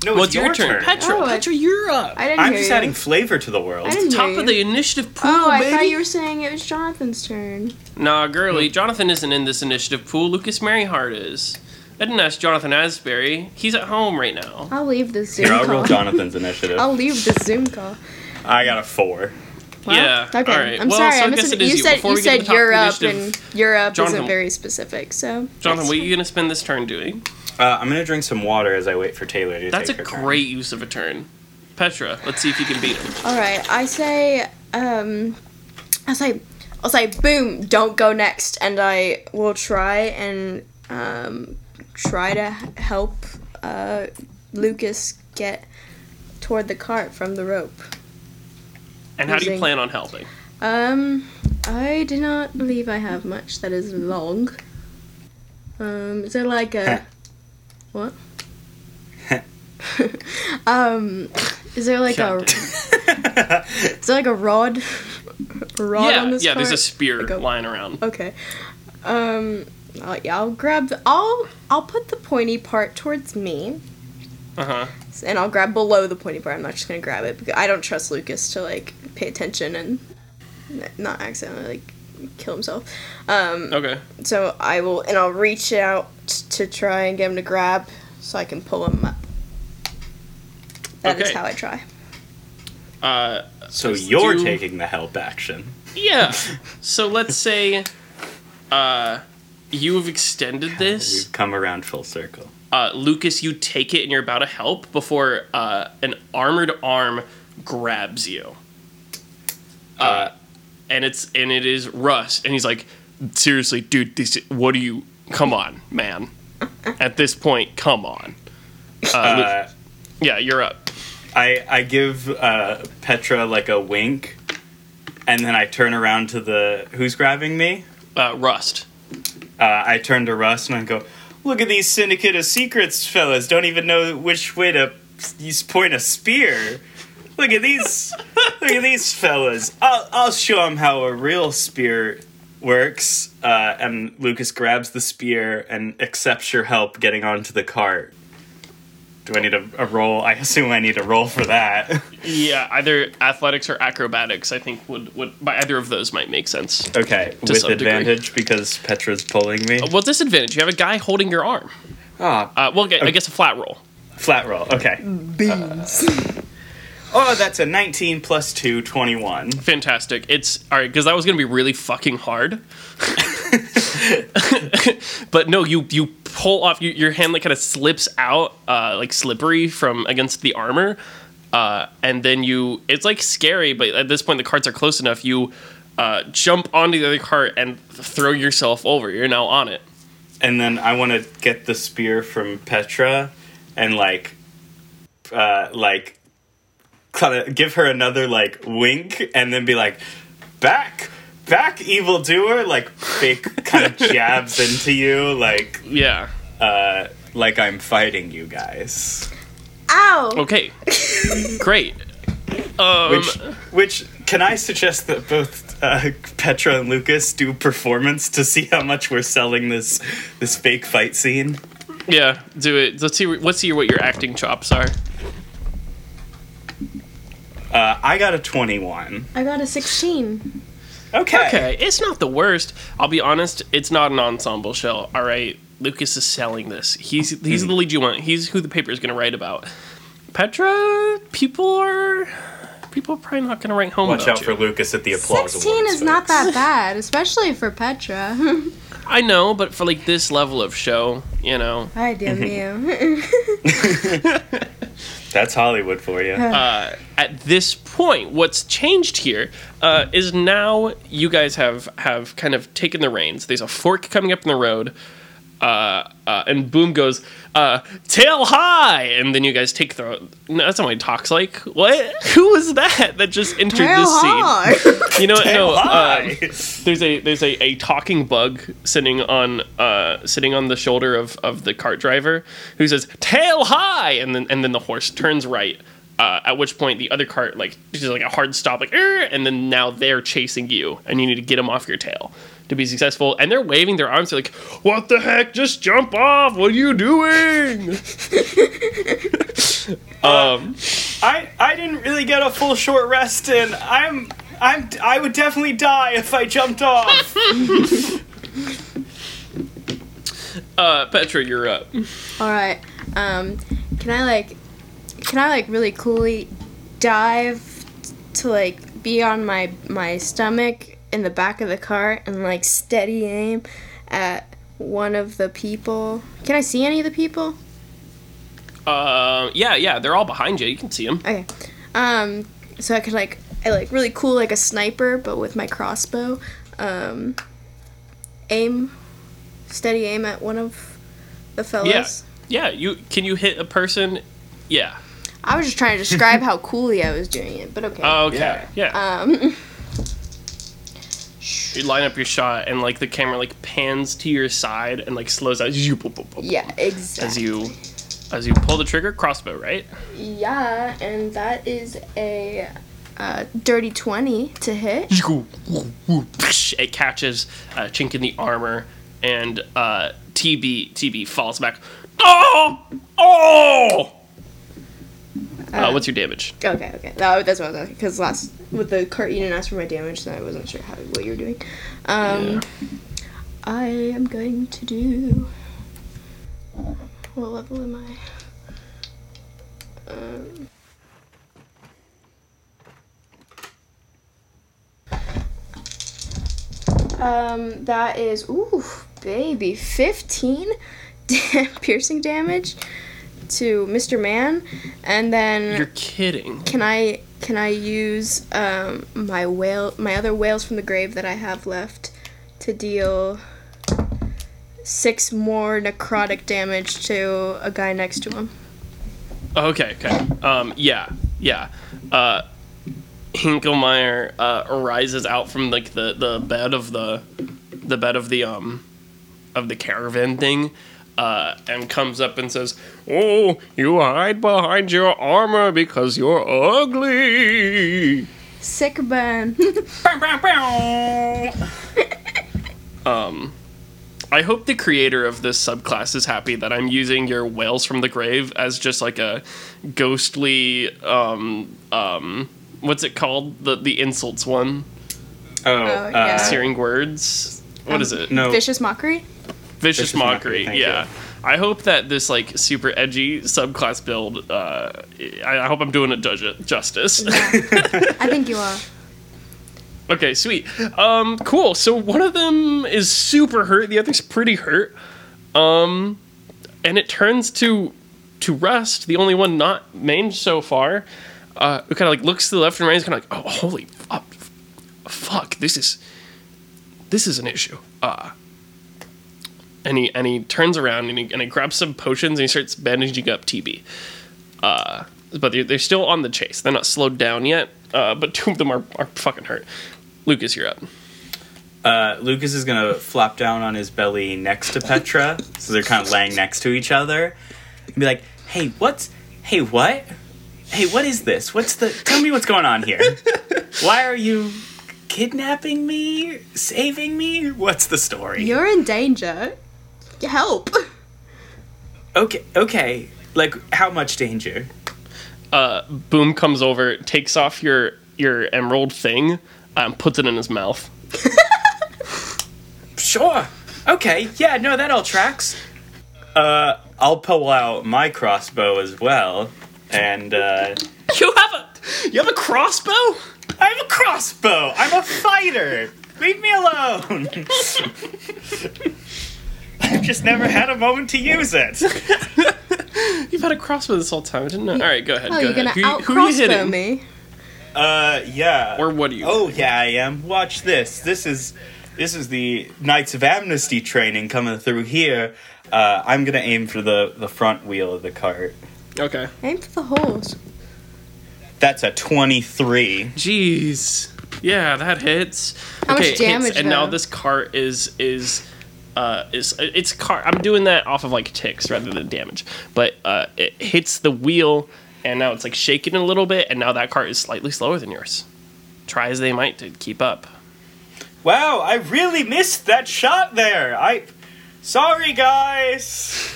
Speaker 2: No,
Speaker 1: Well,
Speaker 2: it's
Speaker 1: it's your, turn. Petra,
Speaker 3: Oh, I-
Speaker 1: Petra, you're up.
Speaker 3: I didn't
Speaker 2: I'm
Speaker 3: hear
Speaker 2: just
Speaker 3: you.
Speaker 2: adding flavor to the world.
Speaker 3: I didn't
Speaker 1: Top
Speaker 3: hear
Speaker 1: of the initiative oh, pool,
Speaker 3: Oh, I thought you were saying it was Jonathan's turn.
Speaker 1: Nah, girly, Jonathan isn't in this initiative pool. Lukas Merryheart is. I didn't ask Jonathan Asbury. He's at home right now.
Speaker 3: I'll leave the Zoom
Speaker 2: Here, I'll roll Jonathan's initiative.
Speaker 3: I'll leave the Zoom call.
Speaker 2: I got a four.
Speaker 3: Well,
Speaker 1: Yeah,
Speaker 3: Okay.
Speaker 1: alright.
Speaker 3: I'm
Speaker 1: Well,
Speaker 3: sorry.
Speaker 1: so
Speaker 3: I
Speaker 1: I guess
Speaker 3: missed
Speaker 1: it is
Speaker 3: you
Speaker 1: you.
Speaker 3: said
Speaker 1: Before
Speaker 3: you
Speaker 1: we get to
Speaker 3: said
Speaker 1: the top of the
Speaker 3: Europe and Europe
Speaker 1: Jonathan-
Speaker 3: isn't very specific. So
Speaker 1: Jonathan, what are you gonna spend this turn doing?
Speaker 2: Uh, I'm gonna drink some water as I wait for Taylor to
Speaker 1: That's a
Speaker 2: take her turn.
Speaker 1: That's a great use of a turn. Petra, let's see if you can beat him.
Speaker 3: All right, I say, um, I say, I'll say, boom, don't go next, and I will try and um, try to help uh, Lukas get toward the cart from the rope.
Speaker 1: And how do you plan on helping?
Speaker 3: Um, I do not believe I have much that is long. Um, is there like a what? um, is there like a is there like a rod? A rod
Speaker 1: yeah,
Speaker 3: on this
Speaker 1: yeah. There's a spear
Speaker 3: Like a-
Speaker 1: lying around.
Speaker 3: Okay. Um, uh, yeah, I'll grab. The, I'll I'll put the pointy part towards me,
Speaker 1: Uh huh.
Speaker 3: and I'll grab below the pointy part. I'm not just gonna grab it because I don't trust Lukas to like pay attention and not accidentally like kill himself. Um,
Speaker 1: Okay.
Speaker 3: so I will, and I'll reach out to try and get him to grab, so I can pull him up. That is
Speaker 1: Okay.
Speaker 3: how I try.
Speaker 1: Uh,
Speaker 2: So you're
Speaker 1: do-
Speaker 2: taking the help action.
Speaker 1: yeah. So let's say, uh, you've extended this.
Speaker 2: We've come around full circle.
Speaker 1: Uh, Lukas, you take it and you're about to help before uh, an armored arm grabs you. Uh, and it's and it is Russ, and he's like, "Seriously, dude, this, what do you? Come on, man. At this point, come on. Uh,
Speaker 2: Uh,
Speaker 1: yeah, you're up.
Speaker 2: I I give uh, Petra like a wink, and then I turn around to the who's grabbing me.
Speaker 1: Uh, Rust.
Speaker 2: Uh, I turn to Rust and I go, "Look at these syndicate of secrets fellas! Don't even know which way to point a spear. Look at these! look at these fellas! I'll I'll show them how a real spear works." Uh, and Lukas grabs the spear and accepts your help getting onto the cart. Do I need a, a roll? I assume I need a roll for that.
Speaker 1: Yeah, either athletics or acrobatics. I think would would by either of those might make sense.
Speaker 2: Okay, with
Speaker 1: some degree.
Speaker 2: advantage because Petra's pulling me.
Speaker 1: Well, disadvantage. You have a guy holding your arm.
Speaker 2: Ah,
Speaker 1: Uh, well, I guess a flat roll.
Speaker 2: flat roll. Okay.
Speaker 3: Beans.
Speaker 2: Oh, that's a 19 plus 2, 21.
Speaker 1: Fantastic. It's all right because that was gonna be really fucking hard. but no, you you pull off you, your hand like kind of slips out, uh, like slippery from against the armor, uh, and then you it's like scary. But at this point, the carts are close enough. You uh, jump onto the other cart and throw yourself over. You're now on it.
Speaker 2: And then I want to get the spear from Petra and like, uh, like, kind of give her another like wink and then be like, back, back, evildoer. Like fake kind of jabs into you, like,
Speaker 1: Yeah.
Speaker 2: uh, like I'm fighting you guys.
Speaker 3: Ow!
Speaker 1: Okay. Great. Um,
Speaker 2: Which, which can I suggest that both uh, Petra and Lukas do performance to see how much we're selling this this fake fight scene?
Speaker 1: yeah, do it. Let's see. Let's see what your acting chops are.
Speaker 2: Uh, I got a twenty-one.
Speaker 3: I got a 16.
Speaker 2: Okay.
Speaker 1: Okay, it's not the worst. I'll be honest, it's not an ensemble show. All right, Lukas is selling this. He's he's the lead you want. He's who the paper is going to write about. Petra, people are people are probably not going to write home
Speaker 2: Watch
Speaker 1: about
Speaker 2: out
Speaker 1: you.
Speaker 2: for Lukas at the applause
Speaker 3: 16
Speaker 2: awards,
Speaker 3: is not that bad, especially for Petra.
Speaker 1: I know, but for like this level of show, you know,
Speaker 3: Hi, damn you.
Speaker 2: That's Hollywood for you.
Speaker 1: uh, at this point, what's changed here uh, is now you guys have have kind of taken the reins. There's a fork coming up in the road, uh, uh, and Boom goes, uh, "Tail high!" And then you guys take the. No, that's not what he talks like. What? Who was that that just entered
Speaker 3: Tail
Speaker 1: this scene? You know, what? no. Uh, there's a there's a, a talking bug sitting on uh sitting on the shoulder of, of the cart driver who says tail high and then and then the horse turns right uh, at which point the other cart like just like a hard stop like and then now they're chasing you and you need to get them off your tail to be successful and they're waving their arms they're like what the heck just jump off what are you doing um
Speaker 2: I I didn't really get a full short rest in. I'm I'm I would definitely die if I jumped off.
Speaker 1: uh petra you're up
Speaker 3: Alright, um, can I, like, can I, like, really coolly dive to, like, be on my my stomach in the back of the car and like steady aim at one of the people. Can I see any of the people?
Speaker 1: Uh, yeah, yeah, they're all behind you. You can see them.
Speaker 3: Okay. Um, so I could like I like really cool like a sniper, but with my crossbow. Um, aim, steady aim at one of the fellas.
Speaker 1: Yeah, yeah. You can you hit a person? Yeah.
Speaker 3: I was just trying to describe how coolly I was doing it, but okay.
Speaker 1: Oh, okay. Yeah.
Speaker 3: um,
Speaker 1: you line up your shot, and like the camera like pans to your side and like slows down. You boop, boop, boop,
Speaker 3: yeah, exactly.
Speaker 1: As you as you pull the trigger, crossbow, right?
Speaker 3: Yeah, and that is a uh, dirty twenty to hit.
Speaker 1: It catches a chink in the armor, and uh, TB TB falls back. Oh! Oh! Uh, what's your damage?
Speaker 3: Okay, okay. That, that's what I was asking. Because last with the cart, you didn't ask for my damage, so I wasn't sure how what you were doing. Um, I am going to do. What level am I? Um, um, that is ooh, baby, fifteen piercing damage to Mr. Man, and then
Speaker 1: You're kidding.
Speaker 3: can I can I use um, my wail my other wails from the grave that I have left to deal six more necrotic damage to a guy next to him?
Speaker 1: Okay, okay. Um, yeah, yeah. Uh, Hinkelmeyer uh, arises out from like the, the bed of the the bed of the um of the caravan thing, uh, and comes up and says, "Oh, you hide behind your armor because you're ugly."
Speaker 3: Sick burn.
Speaker 1: Um, I hope the creator of this subclass is happy that I'm using your wails from the grave as just like a ghostly um um what's it called the the insults one
Speaker 2: Oh,
Speaker 3: Oh, yeah.
Speaker 2: uh,
Speaker 1: searing words what is it
Speaker 2: no.
Speaker 3: Vicious mockery.
Speaker 1: Vicious,
Speaker 2: Vicious
Speaker 1: mockery,
Speaker 2: Mockery, thank
Speaker 1: yeah I hope that this like super edgy subclass build uh I, I hope I'm doing it ju- justice
Speaker 3: I think you are.
Speaker 1: Okay, sweet. Um, cool. So one of them is super hurt, the other's pretty hurt. Um, and it turns to to Rust, the only one not maimed so far. Uh, who kind of like looks to the left and right. He's kind of like, oh, holy fuck, fuck, this is this is an issue. Uh, and he and he turns around and he, and he grabs some potions and he starts bandaging up TB. Uh, but they're, they're still on the chase. They're not slowed down yet. Uh, but two of them are, are fucking hurt. Lukas, you're up.
Speaker 2: Uh, Lukas is gonna flop down on his belly next to Petra, so they're kind of laying next to each other, and be like, "Hey, what's? Hey, what? Hey, what is this? What's the? Tell me what's going on here. Why are you kidnapping me? Saving me? What's the story?
Speaker 3: You're in danger. Help.
Speaker 2: Okay, okay. Like, how much danger?
Speaker 1: Uh, Boom comes over, takes off your your emerald thing, um, puts it in his mouth.
Speaker 2: Sure. Okay. Yeah. No, that all tracks. Uh, I'll pull out my crossbow as well, and uh.
Speaker 1: You have a you have a crossbow?
Speaker 2: I have a crossbow. I'm a fighter. Leave me alone. I've just never had a moment to use it.
Speaker 1: You've had a crossbow this whole time. I didn't know. All right, go ahead.
Speaker 3: Oh,
Speaker 1: go
Speaker 3: you're
Speaker 1: ahead.
Speaker 3: gonna
Speaker 1: Who,
Speaker 3: out
Speaker 1: who are you
Speaker 3: crossbow
Speaker 1: hitting?
Speaker 3: me?
Speaker 2: Uh, yeah.
Speaker 1: Or what are you?
Speaker 2: Oh, yeah, I am. Watch this. This is this is the Knights of Amnesty training coming through here. Uh, I'm gonna aim for the the front wheel of the cart.
Speaker 1: Okay.
Speaker 3: Aim for the holes.
Speaker 2: That's a 23.
Speaker 1: Jeez. Yeah, that hits.
Speaker 3: How much
Speaker 1: okay, hits,
Speaker 3: damage,
Speaker 1: and now this cart is is uh is it's car. I'm doing that off of like ticks rather than damage, but uh it hits the wheel and now it's like shaking a little bit, and now that cart is slightly slower than yours. Try as they might to keep up.
Speaker 2: Wow, I really missed that shot there. I sorry guys.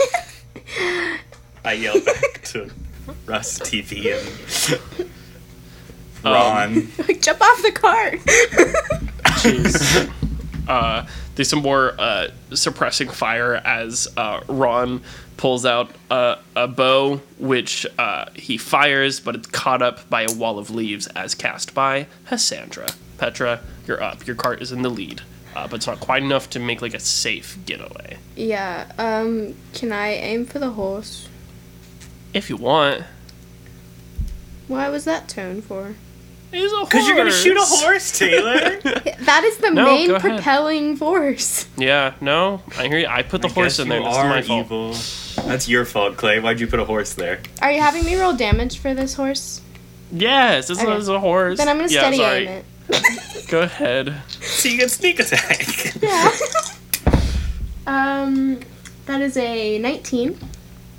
Speaker 2: I yell back to Russ TV and Ron.
Speaker 3: Like, jump off the cart.
Speaker 1: Jeez. uh, there's some more uh, suppressing fire as uh, Ron pulls out a, a bow, which uh, he fires, but it's caught up by a wall of leaves as cast by Hassandra. Petra, you're up. Your cart is in the lead, uh, but it's not quite enough to make like a safe getaway.
Speaker 3: Yeah. Um. Can I aim for the horse?
Speaker 1: If you want.
Speaker 3: Why was that tone for?
Speaker 1: He's a
Speaker 2: Because you're gonna shoot a horse, Taylor.
Speaker 3: That is the
Speaker 1: No,
Speaker 3: main
Speaker 1: go ahead.
Speaker 3: propelling force.
Speaker 1: Yeah, no, I hear you. I put the
Speaker 2: I
Speaker 1: horse
Speaker 2: guess
Speaker 1: in there.
Speaker 2: you
Speaker 1: This is
Speaker 2: are
Speaker 1: my fault.
Speaker 2: evil. That's your fault, Clay. Why'd you put a horse there?
Speaker 3: Are you having me roll damage for this horse?
Speaker 1: Yes, this
Speaker 3: Okay.
Speaker 1: is a horse.
Speaker 3: Then I'm gonna
Speaker 1: yeah,
Speaker 3: steady
Speaker 1: sorry.
Speaker 3: aim it.
Speaker 1: Go ahead.
Speaker 2: So you get sneak attack.
Speaker 3: Yeah. um. That is a 19.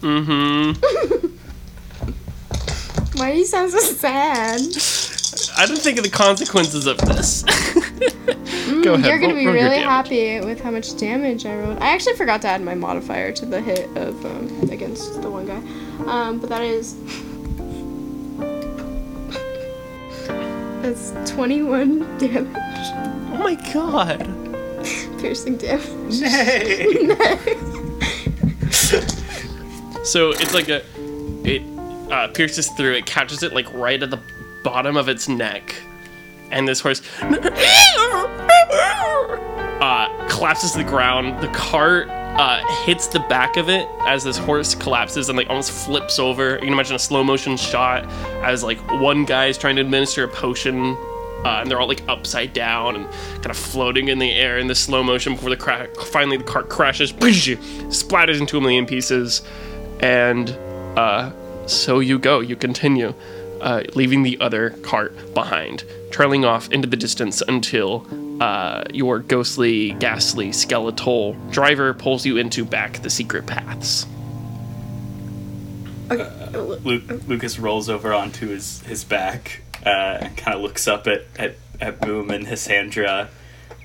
Speaker 1: Mm-hmm.
Speaker 3: Why do you sound so sad?
Speaker 1: I didn't think of the consequences of this. Go ahead.
Speaker 3: You're gonna
Speaker 1: roll-
Speaker 3: be
Speaker 1: roll your
Speaker 3: really happy with how much damage I rolled. I actually forgot to add my modifier to the hit of um, against the one guy. Um, but that is that's 21 damage,
Speaker 1: Oh my god.
Speaker 3: piercing damage.
Speaker 2: Nay.
Speaker 1: So it's like a, it uh, pierces through. It catches it like right at the bottom of its neck, and this horse uh, collapses to the ground. The cart uh, hits the back of it as this horse collapses and like almost flips over. You can imagine a slow motion shot as like one guy is trying to administer a potion. Uh, and they're all like upside down and kind of floating in the air in the slow motion before the cra- finally the cart crashes, splatters into a million pieces, and uh, so you go. You continue, uh, leaving the other cart behind, trailing off into the distance until uh, your ghostly, ghastly, skeletal driver pulls you into back the secret paths.
Speaker 2: Lu- Lukas rolls over onto his, his back uh, and kind of looks up at, at, at Boom and Hassandra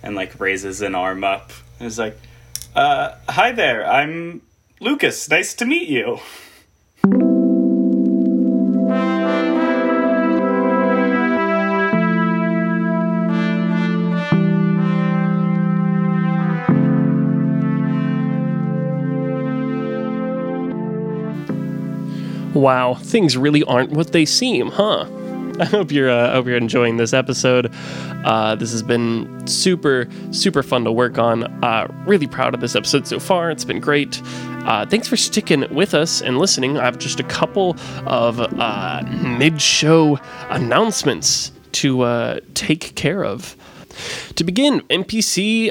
Speaker 2: and like raises an arm up. And is like, uh, hi there, I'm Lukas. Nice to meet you.
Speaker 1: Wow, things really aren't what they seem, huh? I hope you're uh, hope you're enjoying this episode. Uh, this has been super super fun to work on. Uh, really proud of this episode so far. It's been great. Uh, thanks for sticking with us and listening. I have just a couple of uh, mid-show announcements to uh, take care of. To begin, NPC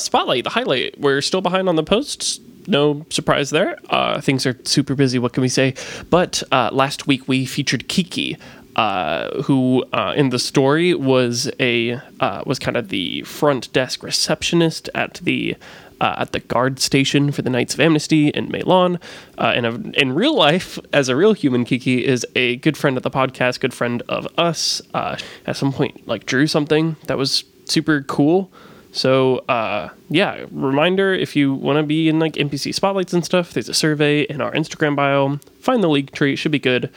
Speaker 1: Spotlight, the highlight. We're still behind on the posts. No surprise there. Uh, things are super busy. What can we say? But uh, last week we featured Kiki, uh, who uh, in the story was a uh, was kind of the front desk receptionist at the uh, at the guard station for the Knights of Amnesty in Meilon. Uh, and in real life, as a real human, Kiki is a good friend of the podcast, good friend of us. At some point, like drew something that was super cool. So uh, yeah, reminder if you want to be in like NPC spotlights and stuff, there's a survey in our Instagram bio. Find the Linktree, should be good.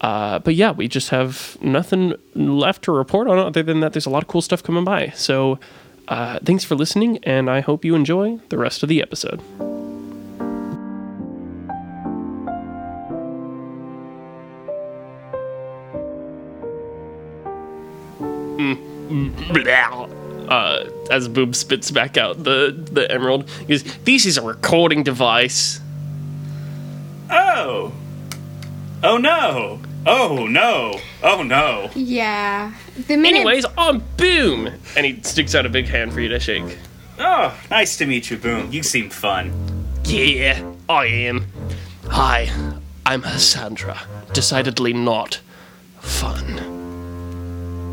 Speaker 1: Uh, but yeah, we just have nothing left to report on other than that there's a lot of cool stuff coming by. So uh, thanks for listening, and I hope you enjoy the rest of the episode. Uh, as Boom spits back out the, the emerald, he goes, This is a recording device.
Speaker 2: Oh. Oh no. Oh no. Oh no.
Speaker 3: Yeah. The minute
Speaker 1: Anyways, on Boom! And he sticks out a big hand for you to shake.
Speaker 2: Oh, nice to meet you, Boom. You seem fun.
Speaker 1: Yeah, I am. Hi, I'm Cassandra. Decidedly not fun.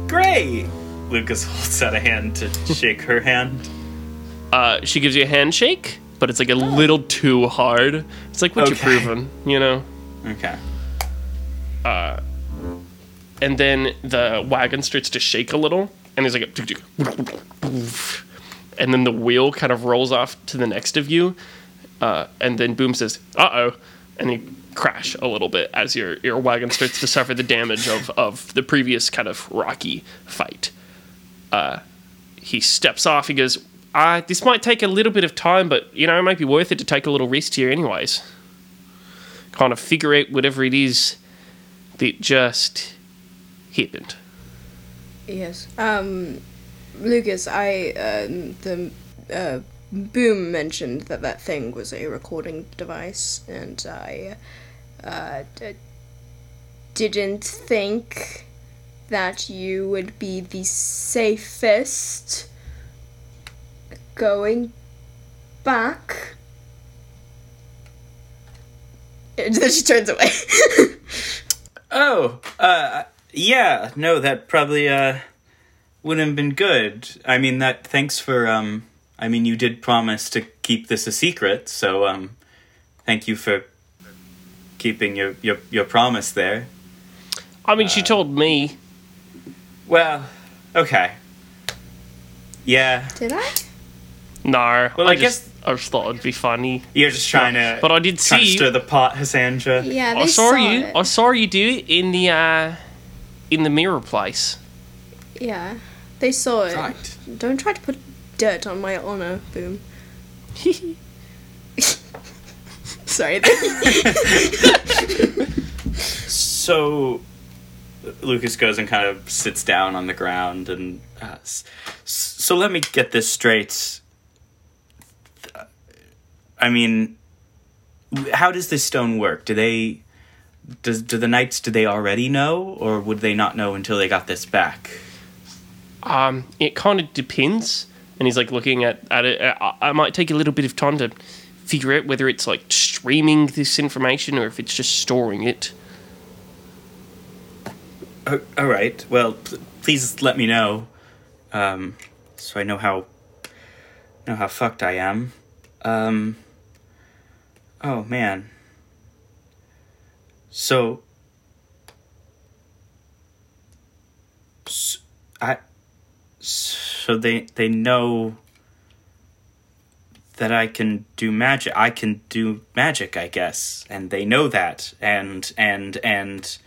Speaker 2: Great. Lukas holds out a hand to shake her hand.
Speaker 1: Uh, she gives you a handshake, but it's like a little too hard. It's like what you
Speaker 2: Okay.
Speaker 1: proving, you know?
Speaker 2: Okay.
Speaker 1: And then the wagon starts to shake a little, and there's like a. And then the wheel kind of rolls off to the next of you, uh, and then Boom says, "Uh oh," and you crash a little bit as your your wagon starts to suffer the damage of of the previous kind of rocky fight. Uh, he steps off. He goes, "Ah, this might take a little bit of time, but you know, it might be worth it to take a little rest here, anyways." kind of figure out whatever it is that just happened.
Speaker 3: Yes. Um, Lukas, I um, the uh, Boom mentioned that that thing was a recording device, and I uh, d- didn't think that you would be the safest going back. And then she turns away.
Speaker 2: Oh, uh, yeah, no, that probably, uh, wouldn't have been good. I mean, that, thanks for, um, I mean, you did promise to keep this a secret, so, um, thank you for keeping your, your, your promise there.
Speaker 1: I mean, she told me.
Speaker 2: Well, okay. Yeah,
Speaker 3: Did I?
Speaker 1: No.
Speaker 2: Well,
Speaker 1: I,
Speaker 2: I
Speaker 1: just, I just thought it'd be funny.
Speaker 2: you're just trying to,
Speaker 1: But I did
Speaker 2: trying to
Speaker 1: see.
Speaker 2: stir the pot, Hassandra.
Speaker 3: Yeah, they
Speaker 1: I saw,
Speaker 3: saw
Speaker 1: you.
Speaker 3: it.
Speaker 1: I saw you do it in the uh, in the mirror place.
Speaker 3: Yeah, they saw it.
Speaker 2: Right.
Speaker 3: Don't try to put dirt on my honor, Boom. Sorry.
Speaker 2: So Lukas goes and kind of sits down on the ground and uh, so let me get this straight. I mean, how does this stone work? Do they does do the knights do they already know or would they not know until they got this back?
Speaker 1: Um, it kind of depends. And he's like looking at, at it. I, I might take a little bit of time to figure out whether it's like streaming this information or if it's just storing it.
Speaker 2: Uh, all right. Well, p- please let me know, um, so I know how know how fucked I am. Um. Oh man. So. s I. So they they know that I can do magic. I can do magic, I guess, and they know that, and and and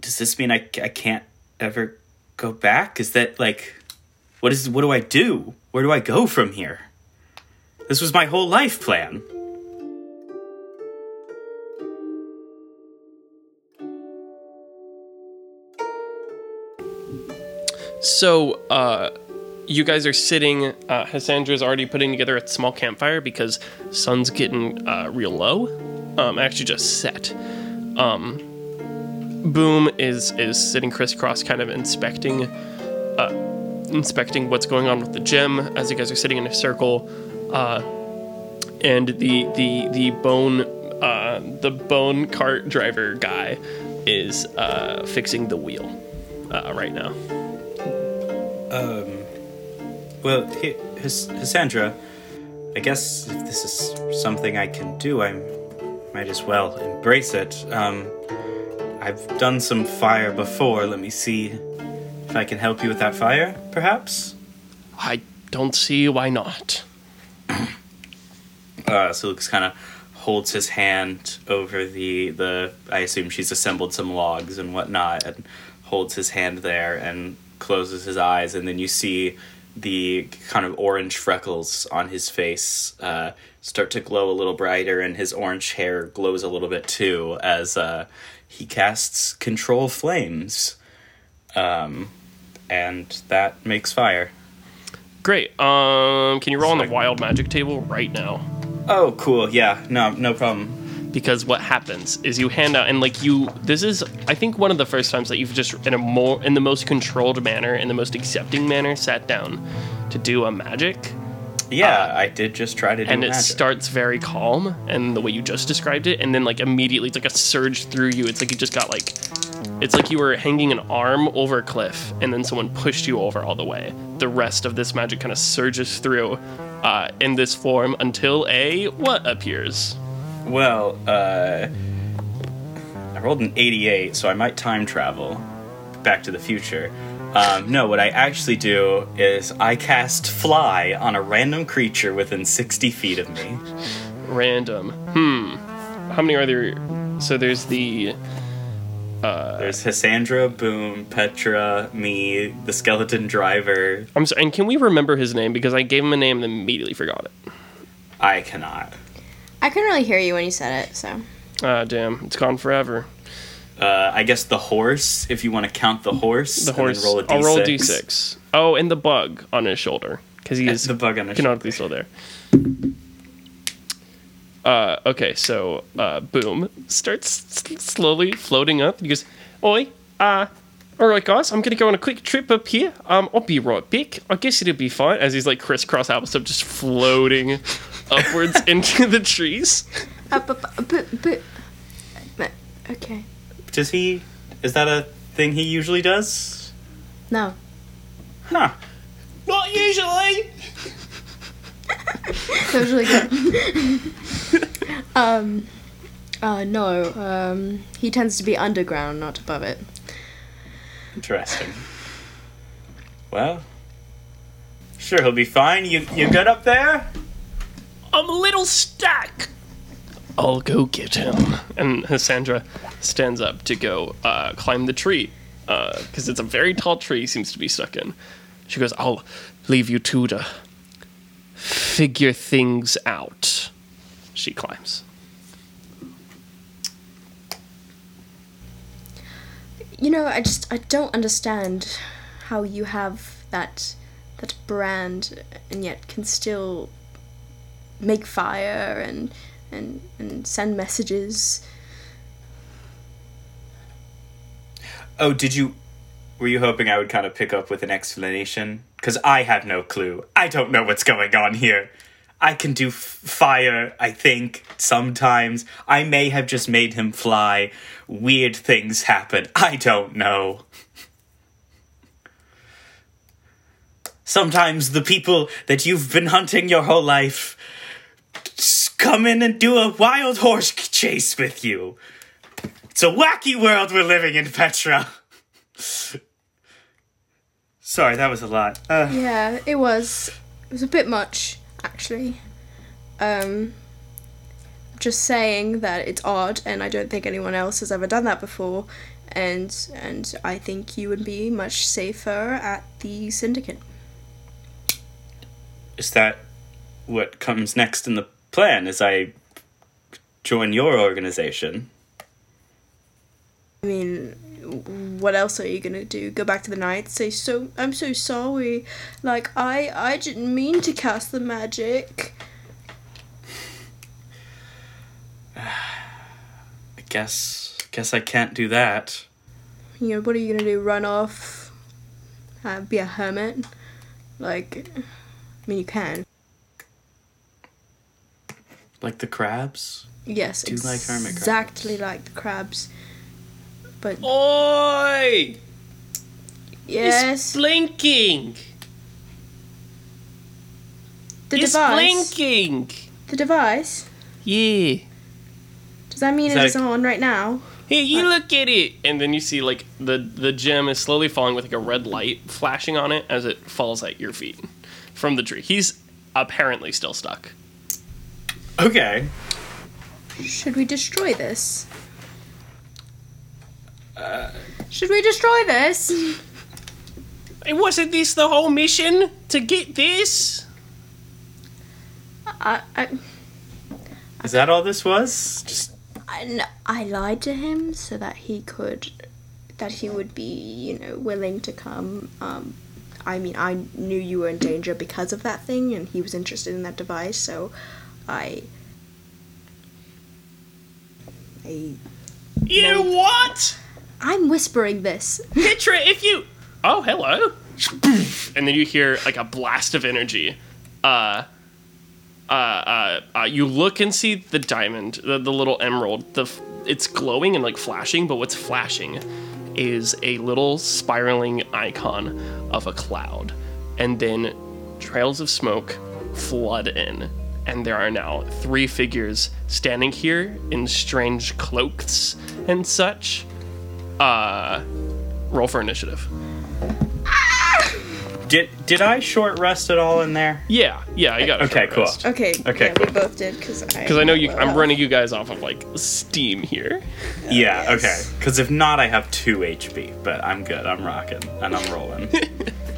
Speaker 2: does this mean I, I can't ever go back? Is that like, what is what do I do? Where do I go from here? This was my whole life plan.
Speaker 1: So, uh, you guys are sitting. Uh, Hassandra's already putting together a small campfire because sun's getting uh, real low. Um, actually, just set. Um, Boom is is sitting crisscross, kind of inspecting, uh, inspecting what's going on with the gem as you guys are sitting in a circle. Uh, and the the the bone uh, the bone cart driver guy is uh, fixing the wheel uh, right now.
Speaker 2: Um, Well, H- His- Cassandra, I guess if this is something I can do, I might as well embrace it. Um, I've done some fire before. Let me see if I can help you with that fire, perhaps.
Speaker 1: I don't see why not.
Speaker 2: Uh, so Lukas kind of holds his hand over the the. I assume she's assembled some logs and whatnot, and holds his hand there and closes his eyes, and then you see the kind of orange freckles on his face uh, start to glow a little brighter, and his orange hair glows a little bit too as uh, he casts control flames, um, and that makes fire.
Speaker 1: Great. Um, can you roll on the wild magic table right now?
Speaker 2: Oh, cool. Yeah, no, no problem.
Speaker 1: Because what happens is you hand out and like you. This is I think one of the first times that you've just in a more in the most controlled manner, in the most accepting manner, sat down to do a magic.
Speaker 2: Yeah, I did just try to do
Speaker 1: and it
Speaker 2: magic.
Speaker 1: starts very calm and the way you just described it and then like immediately it's like a surge through you it's like you just got like it's like you were hanging an arm over a cliff and then someone pushed you over all the way the rest of this magic kind of surges through uh, in this form until a what appears
Speaker 2: Well, uh, I rolled an 88, so I might time travel back to the future. Um, no, what I actually do is I cast Fly on a random creature within 60 feet of me.
Speaker 1: random hmm how many are there so there's the
Speaker 2: There's Hassandra, Boom, Petra, me, the skeleton driver.
Speaker 1: i'm sorry and can we remember his name because i gave him a name and then immediately forgot it
Speaker 2: I cannot.
Speaker 3: I couldn't really hear you when you said it, so.
Speaker 1: Ah, damn, it's gone forever.
Speaker 2: Uh, I guess the horse, if you want to count the horse.
Speaker 1: The horse.
Speaker 2: Roll a d6.
Speaker 1: I'll roll a d6. Oh, and the bug on his shoulder because he is
Speaker 2: The bug on his
Speaker 1: canonically still there. Uh, okay, so uh, boom starts slowly floating up. He goes, "Oi, uh, all right, guys, I'm gonna go on a quick trip up here. Um, I'll be right back. I guess it'll be fine." As he's like crisscross applesauce, just floating upwards into the trees.
Speaker 3: Up, up, up, up, up. But- Okay.
Speaker 2: Does he. Is that a thing he usually does?
Speaker 3: No.
Speaker 2: Huh.
Speaker 1: Not usually.
Speaker 3: That was really good. um, uh, no. Um, he tends to be underground, not above it.
Speaker 2: Interesting. Well. Sure, he'll be fine. You, you good up there?
Speaker 1: I'm a little stuck. I'll go get him. And Cassandra stands up to go uh, climb the tree because it's a very tall tree. He seems to be stuck in. She goes, "I'll leave you two to figure things out." She climbs.
Speaker 3: You know, I just I don't understand how you have that that brand and yet can still make fire and and and send messages.
Speaker 2: Oh, did you. Were you hoping I would kind of pick up with an explanation? Because I have no clue. I don't know what's going on here. I can do f- fire, I think, sometimes. I may have just made him fly. Weird things happen. I don't know. Sometimes the people that you've been hunting your whole life come in and do a wild horse chase with you. It's a wacky world we're living in, Petra. Sorry, that was a lot. Uh,
Speaker 3: Yeah, it was. It was a bit much, actually. Um, just saying that it's odd, and I don't think anyone else has ever done that before, and and I think you would be much safer at the syndicate.
Speaker 2: is that what comes next in the plan? As I join your organization?
Speaker 3: I mean, what else are you gonna do? Go back to the night, say so. I'm so sorry. Like I I didn't mean to cast the magic.
Speaker 2: I guess. Guess I can't do that.
Speaker 3: You know, what are you gonna do? Run off? Uh, be a hermit? Like, I mean, you can.
Speaker 2: Like the crabs.
Speaker 3: Yes,
Speaker 2: Do like hermit crabs.
Speaker 3: exactly like the crabs. But
Speaker 1: Oi!
Speaker 3: yes,
Speaker 1: It's blinking.
Speaker 3: the
Speaker 1: it's
Speaker 3: device.
Speaker 1: blinking.
Speaker 3: The device.
Speaker 1: Yeah.
Speaker 3: Does that mean
Speaker 2: Is
Speaker 3: it
Speaker 2: that
Speaker 3: is
Speaker 2: a-
Speaker 3: on right now?
Speaker 1: Hey, you uh, look at it, and then you see like the the gem is slowly falling with like a red light flashing on it as it falls at your feet from the tree. He's apparently still stuck.
Speaker 2: Okay.
Speaker 3: Should we destroy this?
Speaker 2: Uh,
Speaker 3: Should we destroy this?
Speaker 1: Hey, wasn't this the whole mission to get this?
Speaker 3: I, I,
Speaker 2: Is that all this was? Just
Speaker 3: I, n- I lied to him so that he could, that he would be, you know, willing to come. Um, I mean, I knew you were in danger because of that thing, and he was interested in that device, so I. I.
Speaker 1: You know what?
Speaker 3: I'm whispering this.
Speaker 1: Petra, if you. Oh, hello. And then you hear like a blast of energy. Uh, uh, uh, uh, you look and see the diamond, the, the little emerald. The f- it's glowing and like flashing, but what's flashing is a little spiraling icon of a cloud, and then trails of smoke flood in, and there are now three figures standing here in strange cloaks and such. Uh, roll for initiative.
Speaker 2: did did I short rest at all in there?
Speaker 1: Yeah, yeah, I got it.
Speaker 2: Okay, cool.
Speaker 3: Okay.
Speaker 2: Okay,
Speaker 3: Yeah, we both did because I.
Speaker 1: Because I know you, I'm running you guys off of like steam here.
Speaker 2: Yeah. Okay. Because if not, I have two HP, but I'm good. I'm rocking and I'm rolling.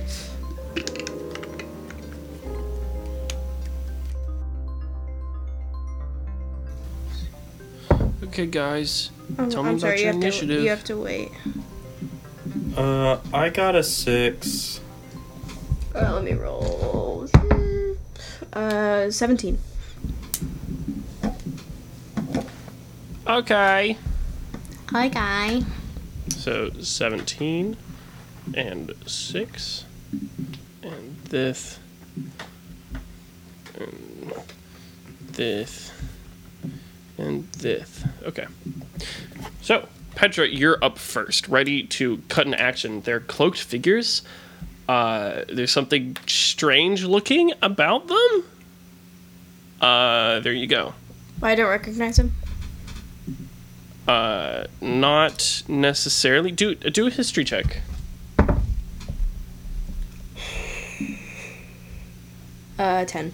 Speaker 1: Okay, guys.
Speaker 3: Oh,
Speaker 1: Tell me
Speaker 3: I'm
Speaker 1: about
Speaker 3: sorry, you
Speaker 1: your
Speaker 3: have
Speaker 1: initiative.
Speaker 3: To, you have to wait.
Speaker 4: Uh, I got a six.
Speaker 3: Uh, let me roll. Uh, 17.
Speaker 1: Okay.
Speaker 3: Hi, guy.
Speaker 1: So 17 and 6 and this and this and this. Okay. So, Petra, you're up first, ready to cut an action. They're cloaked figures. Uh, there's something strange looking about them. Uh, there you go.
Speaker 3: I don't recognize him.
Speaker 1: Uh, not necessarily. Do do a history check.
Speaker 3: Uh, 10.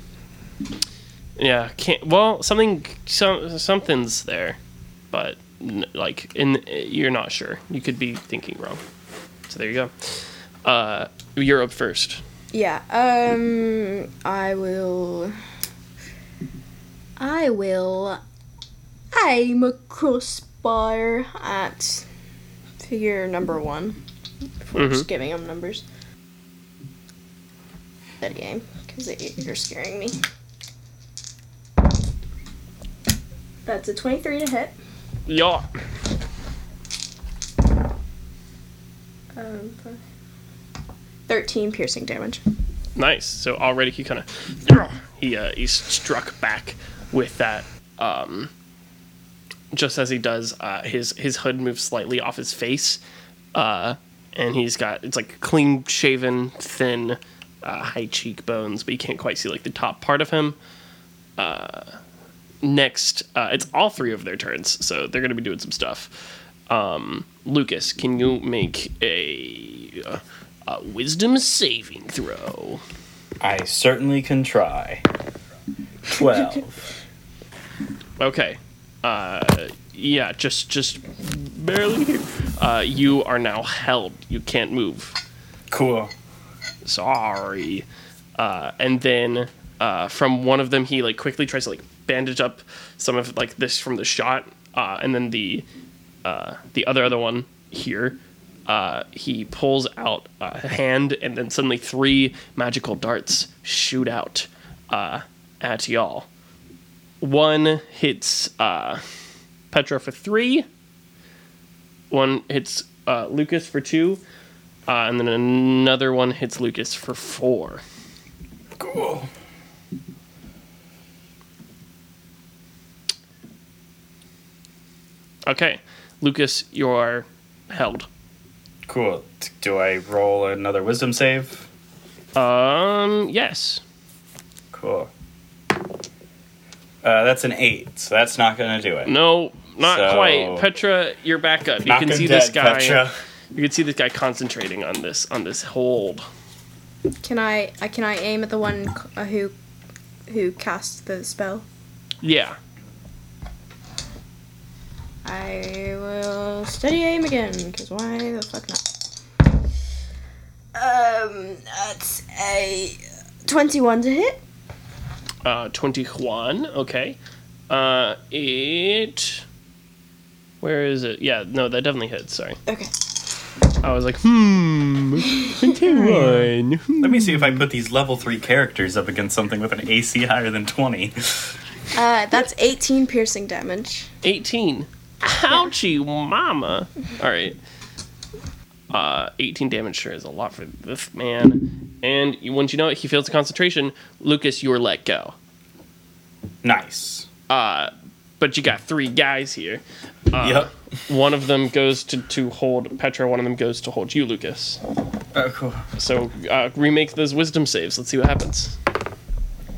Speaker 1: Yeah, can't. Well, something, some something's there, but n- like in you're not sure. You could be thinking wrong. So there you go. Uh, you're up first.
Speaker 3: Yeah, um, I will. I will aim a crossbar at figure number one.
Speaker 1: Mhm.
Speaker 3: just giving them numbers. That game, because you're scaring me. That's a 23 to hit.
Speaker 1: Yeah.
Speaker 3: Um, 13 piercing damage.
Speaker 1: Nice. So already he kind of he uh, he's struck back with that. Um, just as he does, uh, his his hood moves slightly off his face, uh, and he's got it's like clean shaven, thin, uh, high cheekbones, but you can't quite see like the top part of him. Next, uh, it's all three of their turns, so they're going to be doing some stuff. Um, Lukas, can you make a, uh, a wisdom saving throw?
Speaker 4: I certainly can try. Twelve.
Speaker 1: Okay. Uh, yeah, just just barely. Uh, you are now held. You can't move.
Speaker 4: cool.
Speaker 1: Sorry. Uh, and then uh, from one of them, he like quickly tries to like bandage up some of like this from the shot, uh, and then the uh, the other other one here. Uh, he pulls out a hand, and then suddenly three magical darts shoot out uh, at y'all. One hits uh, Petra for three. One hits uh, Lukas for two, uh, and then another one hits Lukas for four.
Speaker 4: Cool.
Speaker 1: Okay, Lukas, you are held.
Speaker 4: Cool. Do I roll another wisdom save?
Speaker 1: Um, yes.
Speaker 4: Cool. Uh, that's an eight, so that's not gonna do it.
Speaker 1: No, not
Speaker 4: So-
Speaker 1: quite. Petra, you're back up. You can see
Speaker 4: dead,
Speaker 1: this guy.
Speaker 4: Petra.
Speaker 1: You can see this guy concentrating on this on this hold.
Speaker 3: Can I, I can I aim at the one uh, who who cast the spell?
Speaker 1: Yeah.
Speaker 3: I will steady aim again, because why the fuck not? Um, that's a 21 to hit.
Speaker 1: Uh, twenty Juan. Okay. Uh, it. Where is it? Yeah, no, that definitely hits. Sorry.
Speaker 3: Okay.
Speaker 1: I was like, hmm, twenty-one.
Speaker 4: Let me see if I put these level three characters up against something with an AC higher than twenty.
Speaker 3: Uh, that's 18 piercing damage.
Speaker 1: 18. Ouchie, mama. All right. Uh, 18 damage sure is a lot for this man. And you, once you know it, he fails the concentration. Lukas, you're let go.
Speaker 4: Nice.
Speaker 1: Uh, but you got three guys here. Uh,
Speaker 4: yep.
Speaker 1: One of them goes to, to hold Petra. One of them goes to hold you, Lukas.
Speaker 4: Oh, cool.
Speaker 1: So uh, remake those wisdom saves. Let's see what happens.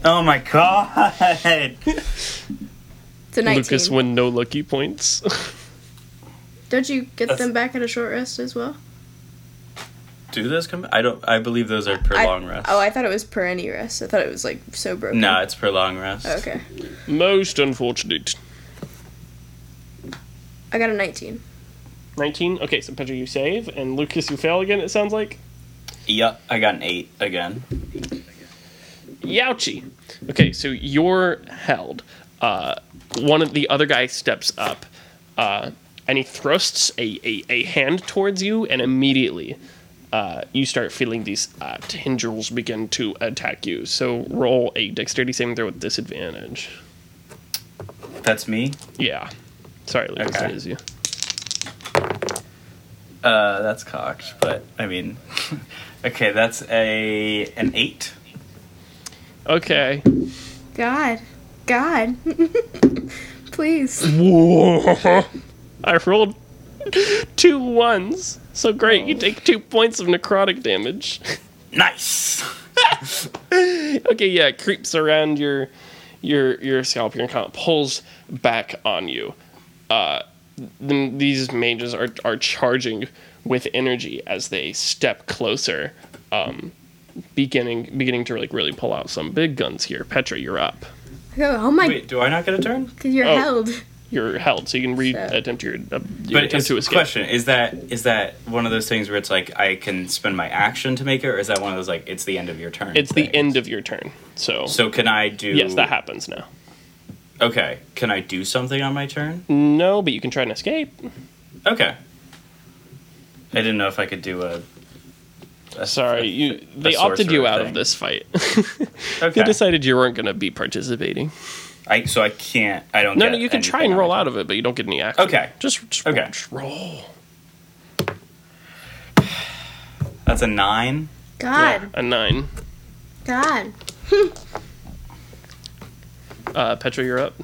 Speaker 4: Oh my god.
Speaker 3: It's a 19.
Speaker 1: Lukas win no lucky points.
Speaker 3: Don't you get
Speaker 4: That's-
Speaker 3: them back at a short rest as well?
Speaker 4: Do those come? I don't. I believe those are per
Speaker 3: I-
Speaker 4: long rest.
Speaker 3: Oh, I thought it was per any rest. I thought it was like so broken.
Speaker 4: no, it's per long rest.
Speaker 3: Okay.
Speaker 1: Most unfortunate.
Speaker 3: I got a 19.
Speaker 1: 19. Okay, so Petra, you save, and Lukas, you fail again, it sounds like.
Speaker 4: Yep, I got an eight again.
Speaker 1: Youchie. Okay, so you're held. Uh, one of the other guy steps up uh, and he thrusts a, a, a hand towards you, and immediately uh, you start feeling these uh, tendrils begin to attack you. So roll a dexterity saving throw with disadvantage.
Speaker 4: That's me.
Speaker 1: Yeah. Sorry, Lukas,
Speaker 4: Okay.
Speaker 1: that is you.
Speaker 4: Uh, that's cocked, but I mean, okay, that's a an eight.
Speaker 1: Okay.
Speaker 3: God. God. Please.
Speaker 1: I rolled two ones. So great, you take two points of necrotic damage.
Speaker 4: Nice.
Speaker 1: okay, yeah, it creeps around your your your scalp here and kind of pulls back on you. Uh, then these mages are are charging with energy as they step closer, um, beginning beginning to like really pull out some big guns here. Petra, you're up.
Speaker 3: Oh, oh my.
Speaker 4: Wait, do I not get a turn?
Speaker 3: Cause you're
Speaker 1: Oh.
Speaker 3: held.
Speaker 1: You're held, so you can re
Speaker 3: So-
Speaker 1: attempt your, uh, your
Speaker 4: But
Speaker 1: attempt
Speaker 4: it's
Speaker 1: to
Speaker 4: a
Speaker 1: escape.
Speaker 4: question: Is that is that one of those things where it's like I can spend my action to make it, or is that one of those like it's the end of your turn?
Speaker 1: It's the
Speaker 4: things?
Speaker 1: end of your turn. So,
Speaker 4: So can I do?
Speaker 1: yes, that happens now.
Speaker 4: Okay, can I do something on my turn?
Speaker 1: No, but you can try and escape.
Speaker 4: Okay. I didn't know if I could do a. a
Speaker 1: Sorry, you they opted you
Speaker 4: sorcerer
Speaker 1: out of this fight.
Speaker 4: Okay.
Speaker 1: they decided you weren't going to be participating.
Speaker 4: I so I can't. I don't.
Speaker 1: No,
Speaker 4: get
Speaker 1: no, you can try and roll out of it, but you don't get any action.
Speaker 4: Okay.
Speaker 1: Just, just
Speaker 4: Okay.
Speaker 1: Just roll.
Speaker 4: That's a nine.
Speaker 3: God.
Speaker 1: Yeah, a nine.
Speaker 3: God.
Speaker 1: Uh, Petra, you're up.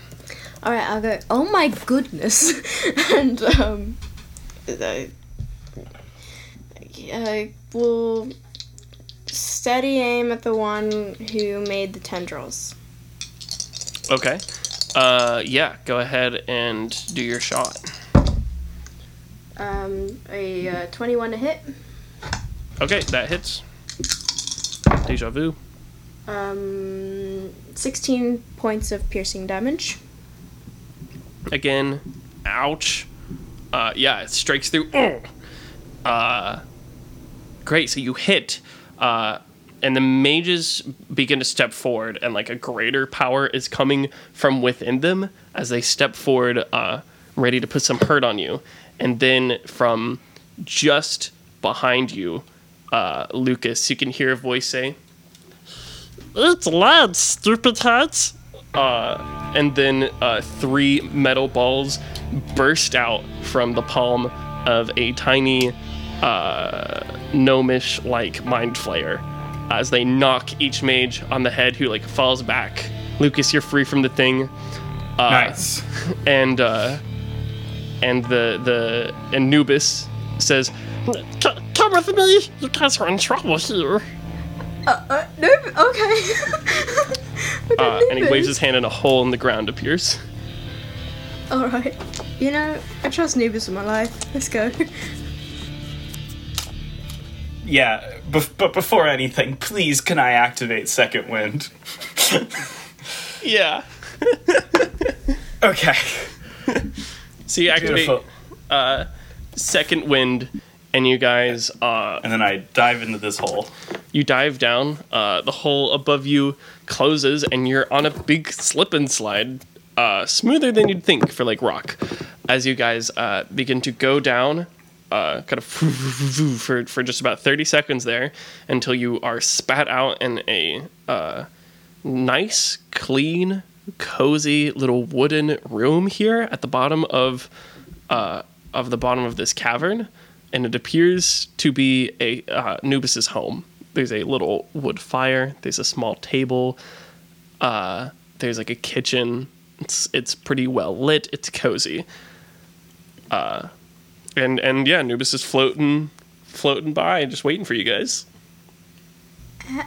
Speaker 3: All right, I'll go. Oh my goodness, and um, I, I will steady aim at the one who made the tendrils.
Speaker 1: Okay. Uh, yeah, go ahead and do your shot.
Speaker 3: Um, a uh, twenty-one to hit.
Speaker 1: Okay, that hits. Deja vu.
Speaker 3: Um, sixteen points of piercing damage.
Speaker 1: Again, ouch. Uh, yeah, it strikes through. Ugh. Uh, great. So you hit, uh, and the mages begin to step forward, and like a greater power is coming from within them as they step forward, uh, ready to put some hurt on you. And then from just behind you, uh, Lukas, you can hear a voice say, "It's lad, stupid heads." uh, and then uh, three metal balls burst out from the palm of a tiny uh, gnomish like mind flayer as they knock each mage on the head who like falls back lukas you're free from the thing uh,
Speaker 4: nice.
Speaker 1: and uh, and the the anubis says "C- come with me you guys are in trouble here
Speaker 3: Uh, uh no, okay. Okay,
Speaker 1: uh, and he waves his hand and a hole in the ground appears
Speaker 3: All right. You know, I trust Nubis with my life. Let's go.
Speaker 4: Yeah, bef- but before anything, please can I activate second wind?
Speaker 1: yeah
Speaker 4: Okay.
Speaker 1: So you activate uh, second wind, and you guys uh,
Speaker 4: And then I dive into this hole.
Speaker 1: you dive down. Uh, the hole above you closes, and you're on a big slip and slide, uh, smoother than you'd think for like rock. As you guys uh, begin to go down, uh, kind of for for just about thirty seconds there, until you are spat out in a uh, nice, clean, cozy little wooden room here at the bottom of uh, of the bottom of this cavern, and it appears to be a uh, Nubis's home. There's a little wood fire. There's a small table. Uh, there's like a kitchen. It's it's pretty well lit. It's cozy. Uh, and and yeah, Nubis is floating floating by, just waiting for you guys.
Speaker 3: Uh,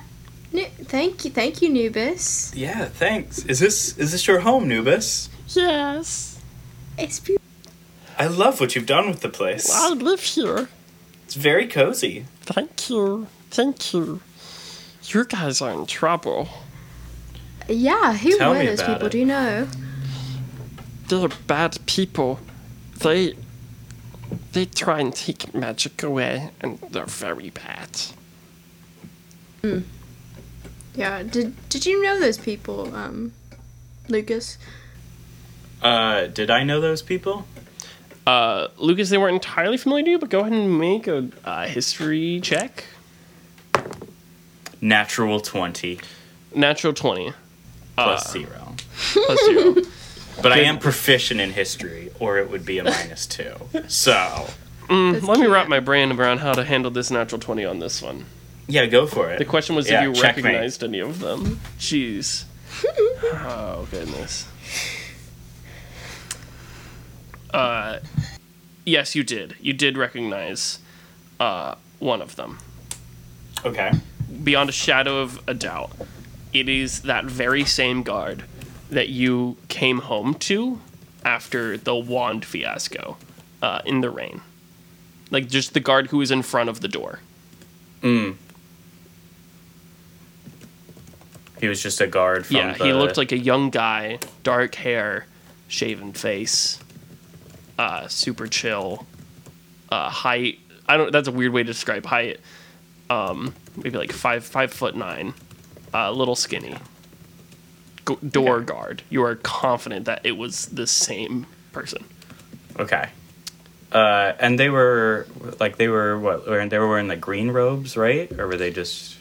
Speaker 3: nu- thank you, thank you, Nubis.
Speaker 4: Yeah, thanks. Is this is this your home, Nubis?
Speaker 1: Yes,
Speaker 3: It's beautiful.
Speaker 4: I love what you've done with the place.
Speaker 1: I live here.
Speaker 4: It's very cozy.
Speaker 1: Thank you, thank you. You guys are in trouble.
Speaker 3: Yeah, who
Speaker 4: Tell
Speaker 3: were those people?
Speaker 4: it.
Speaker 3: Do you know?
Speaker 1: they're bad people. They they try and take magic away, and they're very bad. Hmm.
Speaker 3: Yeah. Did Did you know those people, um, Lukas?
Speaker 4: Uh, did I know those people?
Speaker 1: Uh, Lukas, they weren't entirely familiar to you, but go ahead and make a uh, history check.
Speaker 4: Natural 20
Speaker 1: Natural 20
Speaker 4: plus zero.
Speaker 1: plus 0.
Speaker 4: But I am proficient in history, or it would be a minus two. So,
Speaker 3: That's
Speaker 1: Let me wrap my brain around how to handle this natural 20 on this one.
Speaker 4: yeah, go for it.
Speaker 1: The question was
Speaker 4: Yeah,
Speaker 1: if you
Speaker 4: checkmate.
Speaker 1: recognized any of them. Jeez. oh, goodness. Uh, yes, you did. You did recognize uh, one of them.
Speaker 4: Okay.
Speaker 1: beyond a shadow of a doubt, it is that very same guard that you came home to after the wand fiasco uh, in the rain. Like just the guard who was in front of the door.
Speaker 4: Mm. He was just a guard from
Speaker 1: yeah,
Speaker 4: the...
Speaker 1: he looked like a young guy, dark hair, shaven face, uh, super chill, uh, height. I don't. That's a weird way to describe height. Um, maybe like five five foot nine, a little skinny. Go- door
Speaker 4: Okay.
Speaker 1: guard. You are confident that it was the same person.
Speaker 4: Okay. Uh, and they were like they were what? wearing- They were wearing like green robes, right? Or were they just?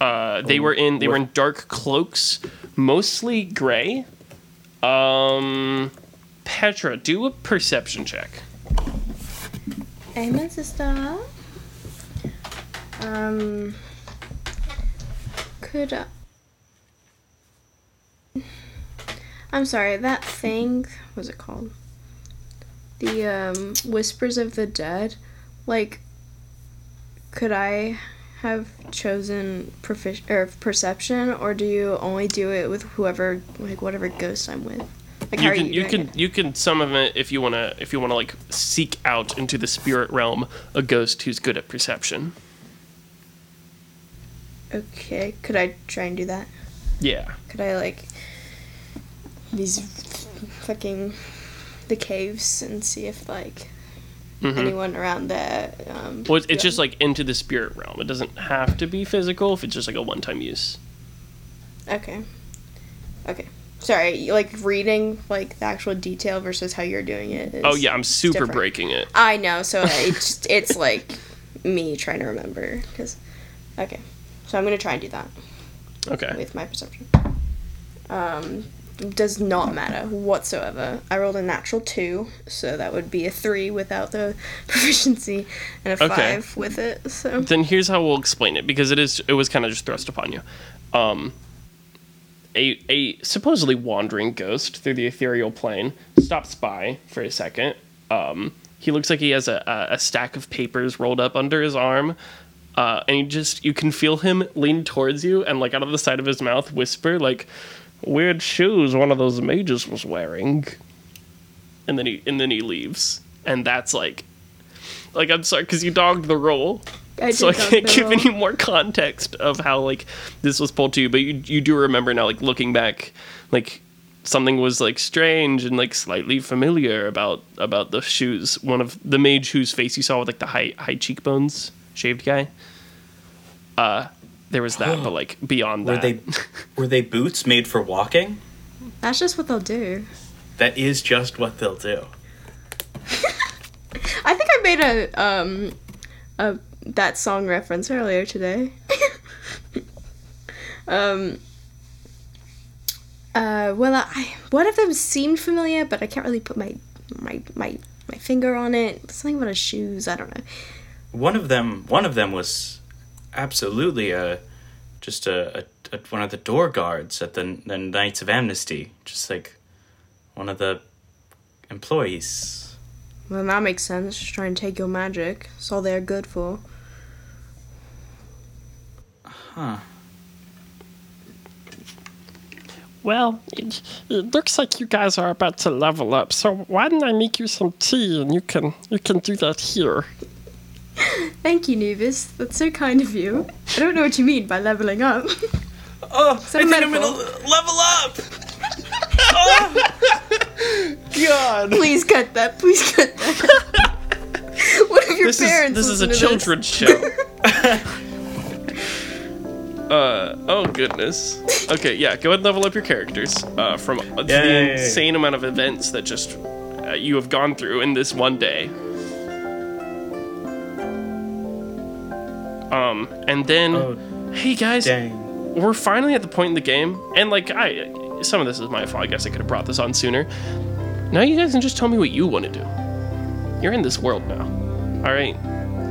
Speaker 1: Uh, they were in they were in dark cloaks, mostly gray. Um, Petra, do a perception check.
Speaker 3: Amen, sister. Um, could I... I'm sorry. That thing. What's it called? The um, whispers of the dead. Like, could I have chosen profic- or perception, or do you only do it with whoever, like whatever ghost I'm with? Like,
Speaker 1: you can
Speaker 3: you,
Speaker 1: you, can
Speaker 3: it?
Speaker 1: you can summon it if you wanna if you wanna like seek out into the spirit realm a ghost who's good at perception.
Speaker 3: Okay. Could I try and do that?
Speaker 1: Yeah.
Speaker 3: Could I like these fucking the caves and see if like
Speaker 1: Mhm.
Speaker 3: anyone around there? Um,
Speaker 1: Well, it's, just like into the spirit realm. It doesn't have to be physical if it's just like a one time use.
Speaker 3: okay. Okay. Sorry, like reading like the actual detail versus how you're doing it. Is
Speaker 1: Oh yeah, I'm super
Speaker 3: different.
Speaker 1: breaking it.
Speaker 3: I know, so it's it's like me trying to remember because. Okay, so I'm gonna try and do that.
Speaker 1: Okay.
Speaker 3: with my perception. Um, does not matter whatsoever. I rolled a natural two, so that would be a three without the proficiency, and a
Speaker 1: Okay.
Speaker 3: five with it. So
Speaker 1: Then here's how we'll explain it because it is it was kind of just thrust upon you. Um, a a supposedly wandering ghost through the ethereal plane stops by for a second. Um, he looks like he has a, a, a stack of papers rolled up under his arm. Uh, and you just you can feel him lean towards you and like out of the side of his mouth whisper like weird shoes one of those mages was wearing and then he and then he leaves and that's like like i'm sorry because you dogged the roll.
Speaker 3: I
Speaker 1: so I can't give any more context of how like this was pulled to you, but you you do remember now, like looking back, like something was like strange and like slightly familiar about about the shoes. One of the mage whose face you saw with like the high high cheekbones, shaved guy. Uh, there was that, but like beyond
Speaker 4: Were
Speaker 1: that,
Speaker 4: they were they boots made for walking?
Speaker 3: that's just what they'll do.
Speaker 4: That is just what they'll do.
Speaker 3: I think I made a um a that song reference earlier today. um. Uh, well, I one of them seemed familiar, but I can't really put my my my my finger on it. Something about his shoes. I don't know.
Speaker 4: One of them one of them was absolutely a just a, a, a one of the door guards at the the Knights of Amnesty, just like one of the employees.
Speaker 3: Well, that makes sense. Just trying to take your magic. That's all they're good for.
Speaker 4: Huh.
Speaker 5: Well, it, it looks like you guys are about to level up. So why don't I make you some tea and you can you can do that here.
Speaker 3: Thank you, Nubis. That's so kind of you. I don't know what you mean by leveling up.
Speaker 4: Oh,
Speaker 3: that a
Speaker 4: I think I'm gonna level up.
Speaker 1: God,
Speaker 3: Please cut that. Please cut that. what if your
Speaker 1: this is
Speaker 3: parents?
Speaker 1: this is a
Speaker 3: to
Speaker 1: children's show. Uh oh goodness. Okay, yeah. Go ahead and level up your characters uh, from
Speaker 4: Yay.
Speaker 1: the insane amount of events that just uh, you have gone through in this one day. Um, and then,
Speaker 2: Oh,
Speaker 1: hey guys,
Speaker 2: Dang.
Speaker 1: we're finally at the point in the game, and like I, some of this is my fault. I guess I could have brought this on sooner. Now you guys can just tell me what you want to do. You're in this world now. All right.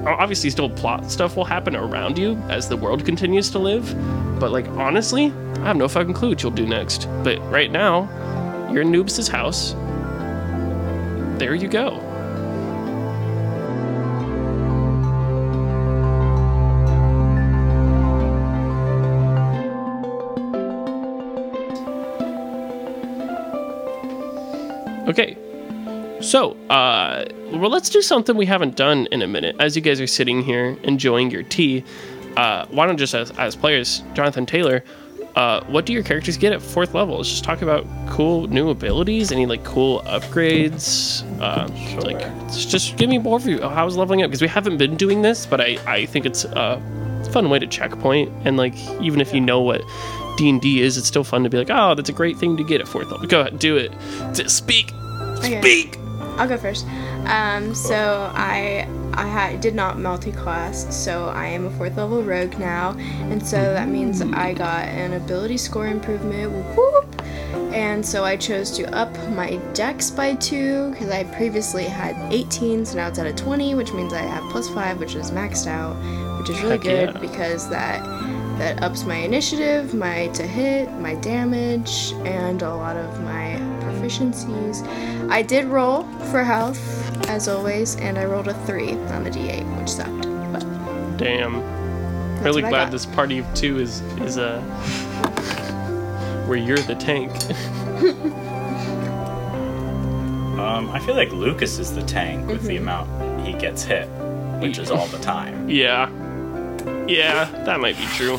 Speaker 1: Obviously, still plot stuff will happen around you as the world continues to live. But like honestly, I have no fucking clue what you'll do next. But right now, you're in Noobs' house. There you go. Okay. So, uh, well, let's do something we haven't done in a minute. As you guys are sitting here enjoying your tea, uh, why don't just as, as players, Jonathan Taylor, uh, what do your characters get at fourth level? Let's just talk about cool new abilities, any like cool upgrades. Uh, Like, just- give me more of you. How's leveling up? Because we haven't been doing this, but I, I think it's a fun way to checkpoint. And like, even if you know what D and D is, it's still fun to be like, oh, that's a great thing to get at fourth level. Go ahead, do it. Speak,
Speaker 3: Okay.
Speaker 1: speak.
Speaker 3: I'll go first. Um, so I I ha- did not multi-class, so I am a fourth level rogue now, and so that means I got an ability score improvement. Whoop. And so I chose to up my dex by two because I previously had 18, so now it's at a 20, which means I have plus five, which is maxed out, which is really
Speaker 1: Heck
Speaker 3: good
Speaker 1: yeah.
Speaker 3: because that that ups my initiative, my to hit, my damage, and a lot of my proficiencies. I did roll for health, as always, and I rolled a three on the d8, which sucked. But
Speaker 1: Damn. really glad this party of two is is uh where you're the tank.
Speaker 2: Um, I feel like Lukas is the tank with
Speaker 3: Mm-hmm.
Speaker 2: the amount he gets hit, which is all the time.
Speaker 1: yeah. Yeah, that might be true.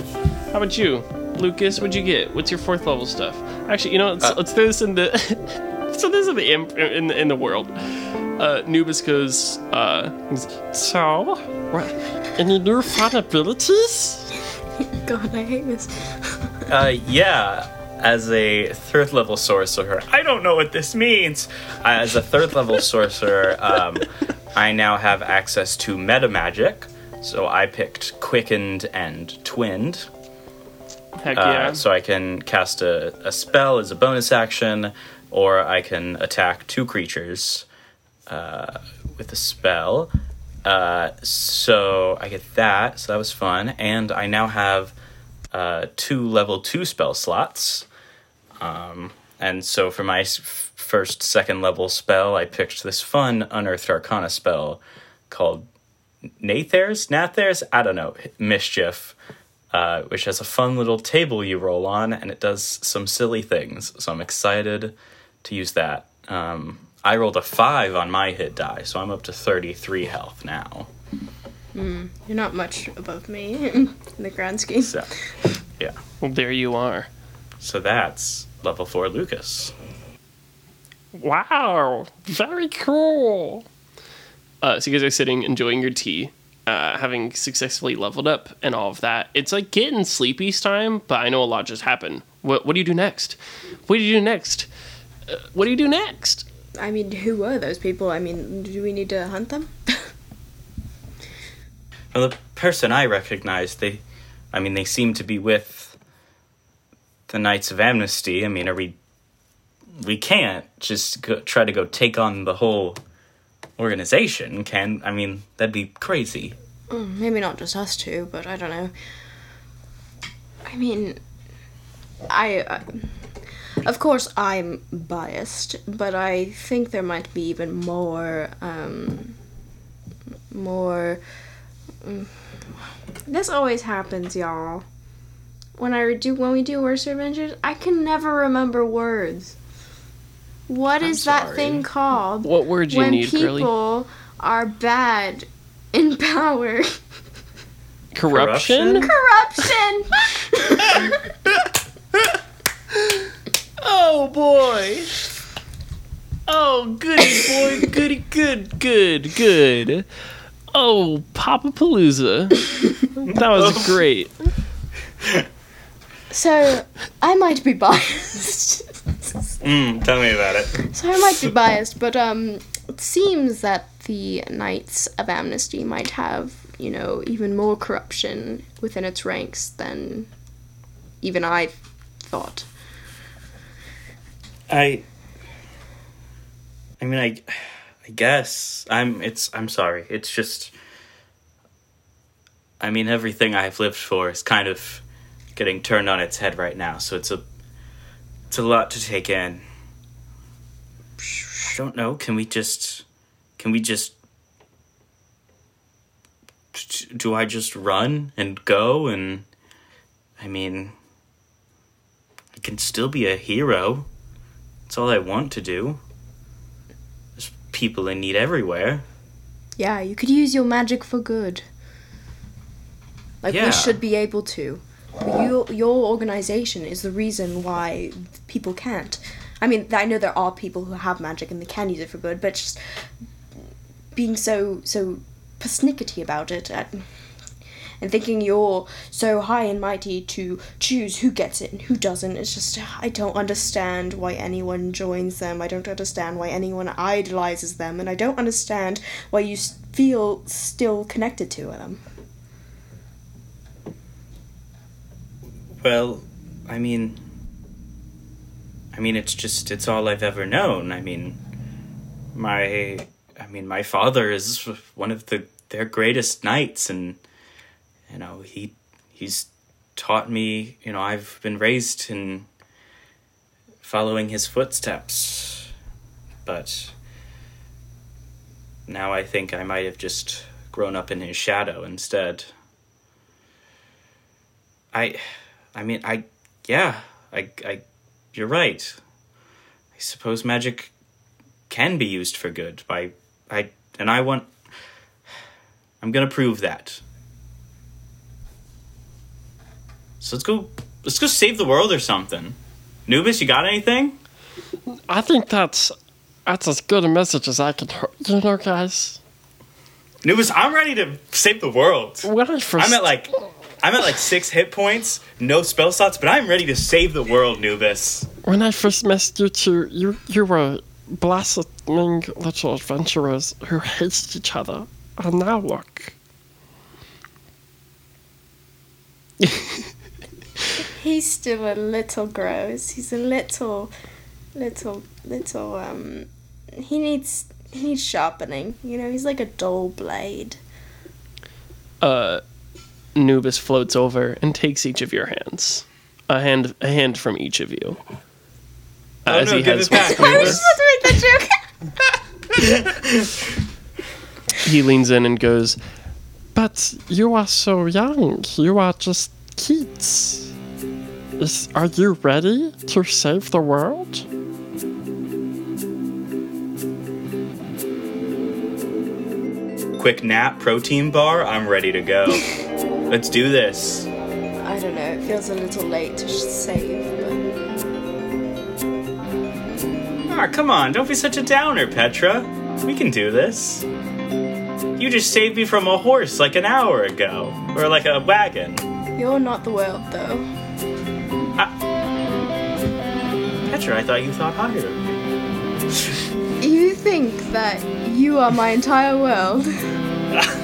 Speaker 1: How about you? Lukas, what'd you get? What's your fourth level stuff? Actually, you know, let's,
Speaker 2: Uh,
Speaker 1: let's throw this in the so this is the imp in the in the world. Uh Nubis goes, uh
Speaker 6: So, what, any new fun abilities?
Speaker 3: God, I hate this.
Speaker 2: Uh, yeah. As a third level sorcerer, I don't know what this means. As a third level sorcerer, um, I now have access to meta magic. So I picked quickened and twinned.
Speaker 1: heck
Speaker 2: Uh. So I can cast a, a spell as a bonus action, or I can attack two creatures uh, with a spell. Uh, so I get that. So that was fun. And I now have uh, two level two spell slots. Um, and so for my f- first, second level spell, I picked this fun Unearthed Arcana spell called Nathairs? Nathairs? I don't know. Mischief uh, which has a fun little table you roll on, and it does some silly things. So I'm excited to use that. Um, I rolled a five on my hit die, so I'm up to 33 health now.
Speaker 3: You're not much above me in the grand scheme.
Speaker 2: So, yeah.
Speaker 1: well, there you are.
Speaker 2: So that's level four Lukas.
Speaker 6: Wow, very cool.
Speaker 1: Uh, so you guys are sitting enjoying your tea, uh, having successfully leveled up and all of that. It's like getting sleepy time, but I know a lot just happened. What What do you do next? What do you do next? Uh, what do you do next?
Speaker 3: I mean, who were those people? I mean, do we need to hunt them?
Speaker 2: Well, the person I recognize, they, I mean, they seem to be with the Knights of Amnesty. I mean, are we? We can't just go, try to go take on the whole organization. Can I mean that'd be crazy.
Speaker 3: Maybe not just us two, but I don't know. I mean, I. Uh, of course, I'm biased, but I think there might be even more. Um, more. mm, this always happens, y'all. When I do when we do Worser Adventures, I can never remember words. What is that
Speaker 2: sorry.
Speaker 3: thing called?
Speaker 1: What words you need, when
Speaker 3: people
Speaker 1: girly?
Speaker 3: are bad in power.
Speaker 1: Corruption?
Speaker 2: Corruption?
Speaker 3: Corruption.
Speaker 1: Oh boy! Oh goody boy, goody good, good, good. Oh, Papa Palooza. That was great.
Speaker 3: so I might be biased. Jesus.
Speaker 2: Mm, tell me about it.
Speaker 3: So I might be biased, but um, it seems that the Knights of Amnesty might have, you know, even more corruption within its ranks than even I thought.
Speaker 2: I. I mean, I. I guess I'm. It's. I'm sorry. It's just. I mean, everything I've lived for is kind of getting turned on its head right now. So it's a. It's a lot to take in. I don't know. Can we just? Can we just? Do I just run and go and? I mean. I can still be a hero. That's all I want to do. There's people in need everywhere.
Speaker 3: Yeah, you could use your magic for good. Like
Speaker 2: Yeah.
Speaker 3: we should be able to. Your your organization is the reason why people can't. I mean, I know there are people who have magic and they can use it for good, but just being so so persnickety about it uh, and thinking you're so high and mighty to choose who gets it and who doesn't. It's just I don't understand why anyone joins them. I don't understand why anyone idolizes them, and I don't understand why you feel still connected to them.
Speaker 2: Well, I mean, I mean, it's just it's all I've ever known. I mean, my, I mean, my father is one of the their greatest knights, and you know he he's taught me. You know, I've been raised in following his footsteps, but now I think I might have just grown up in his shadow instead. I, I mean, I, yeah, I, I, you're right. I suppose magic can be used for good by, I, and I want, I'm gonna prove that. So let's go, let's go save the world or something. Nubis, you got anything?
Speaker 1: I think that's that's as good a message as I can. You know, guys.
Speaker 2: Nubis, I'm ready to save the world.
Speaker 1: When I first,
Speaker 2: I'm at like, I'm at like six hit points, no spell slots, but I'm ready to save the world, Nubis.
Speaker 1: when I first met you two, you you were blossoming little adventurers who hated each other, and now look.
Speaker 3: He's still a little gross. He's a little, little, little. Um, he needs he needs sharpening. You know, he's like a dull blade.
Speaker 7: uh, Nubis floats over and takes each of your hands. A hand, a hand from each of you.
Speaker 2: Oh
Speaker 7: As
Speaker 2: no,
Speaker 7: he
Speaker 2: give
Speaker 7: has,
Speaker 2: it back,
Speaker 3: I was supposed to make that joke.
Speaker 7: he leans in and goes,
Speaker 1: But you are so young. You are just kids. Is, are you ready to save the world?
Speaker 2: Quick nap, protein bar, I'm ready to go. Let's do this.
Speaker 3: I don't know. It feels a little late to save, but
Speaker 2: Ah, come on, don't be such a downer, Petra. We can do this. You just saved me from a horse like an hour ago. Or like a wagon.
Speaker 3: you're not the world, though.
Speaker 2: Petra, I thought you thought higher of me.
Speaker 3: You think that you are my entire world?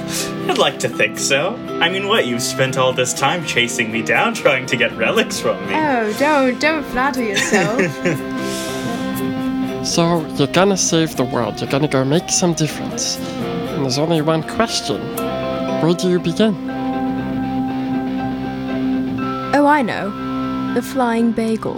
Speaker 2: I'd like to think so. I mean, what, You've spent all this time chasing me down trying to get relics from me?
Speaker 3: Oh, don't don't flatter yourself.
Speaker 1: So you're gonna save the world. You're gonna go make some difference. And there's only one question. Where do you begin?
Speaker 3: oh, I know. The flying bagel.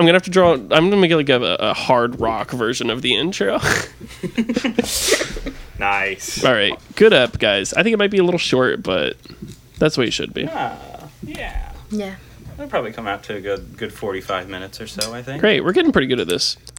Speaker 7: I'm gonna have to draw. I'm gonna make it like a, a hard rock version of the intro.
Speaker 2: Nice.
Speaker 7: All right, good up, guys. I think it might be a little short, but that's what you should be.
Speaker 2: Ah, yeah.
Speaker 3: Yeah.
Speaker 2: It'll probably come out to a good good forty five minutes or so. I think.
Speaker 1: Great, we're getting pretty good at this.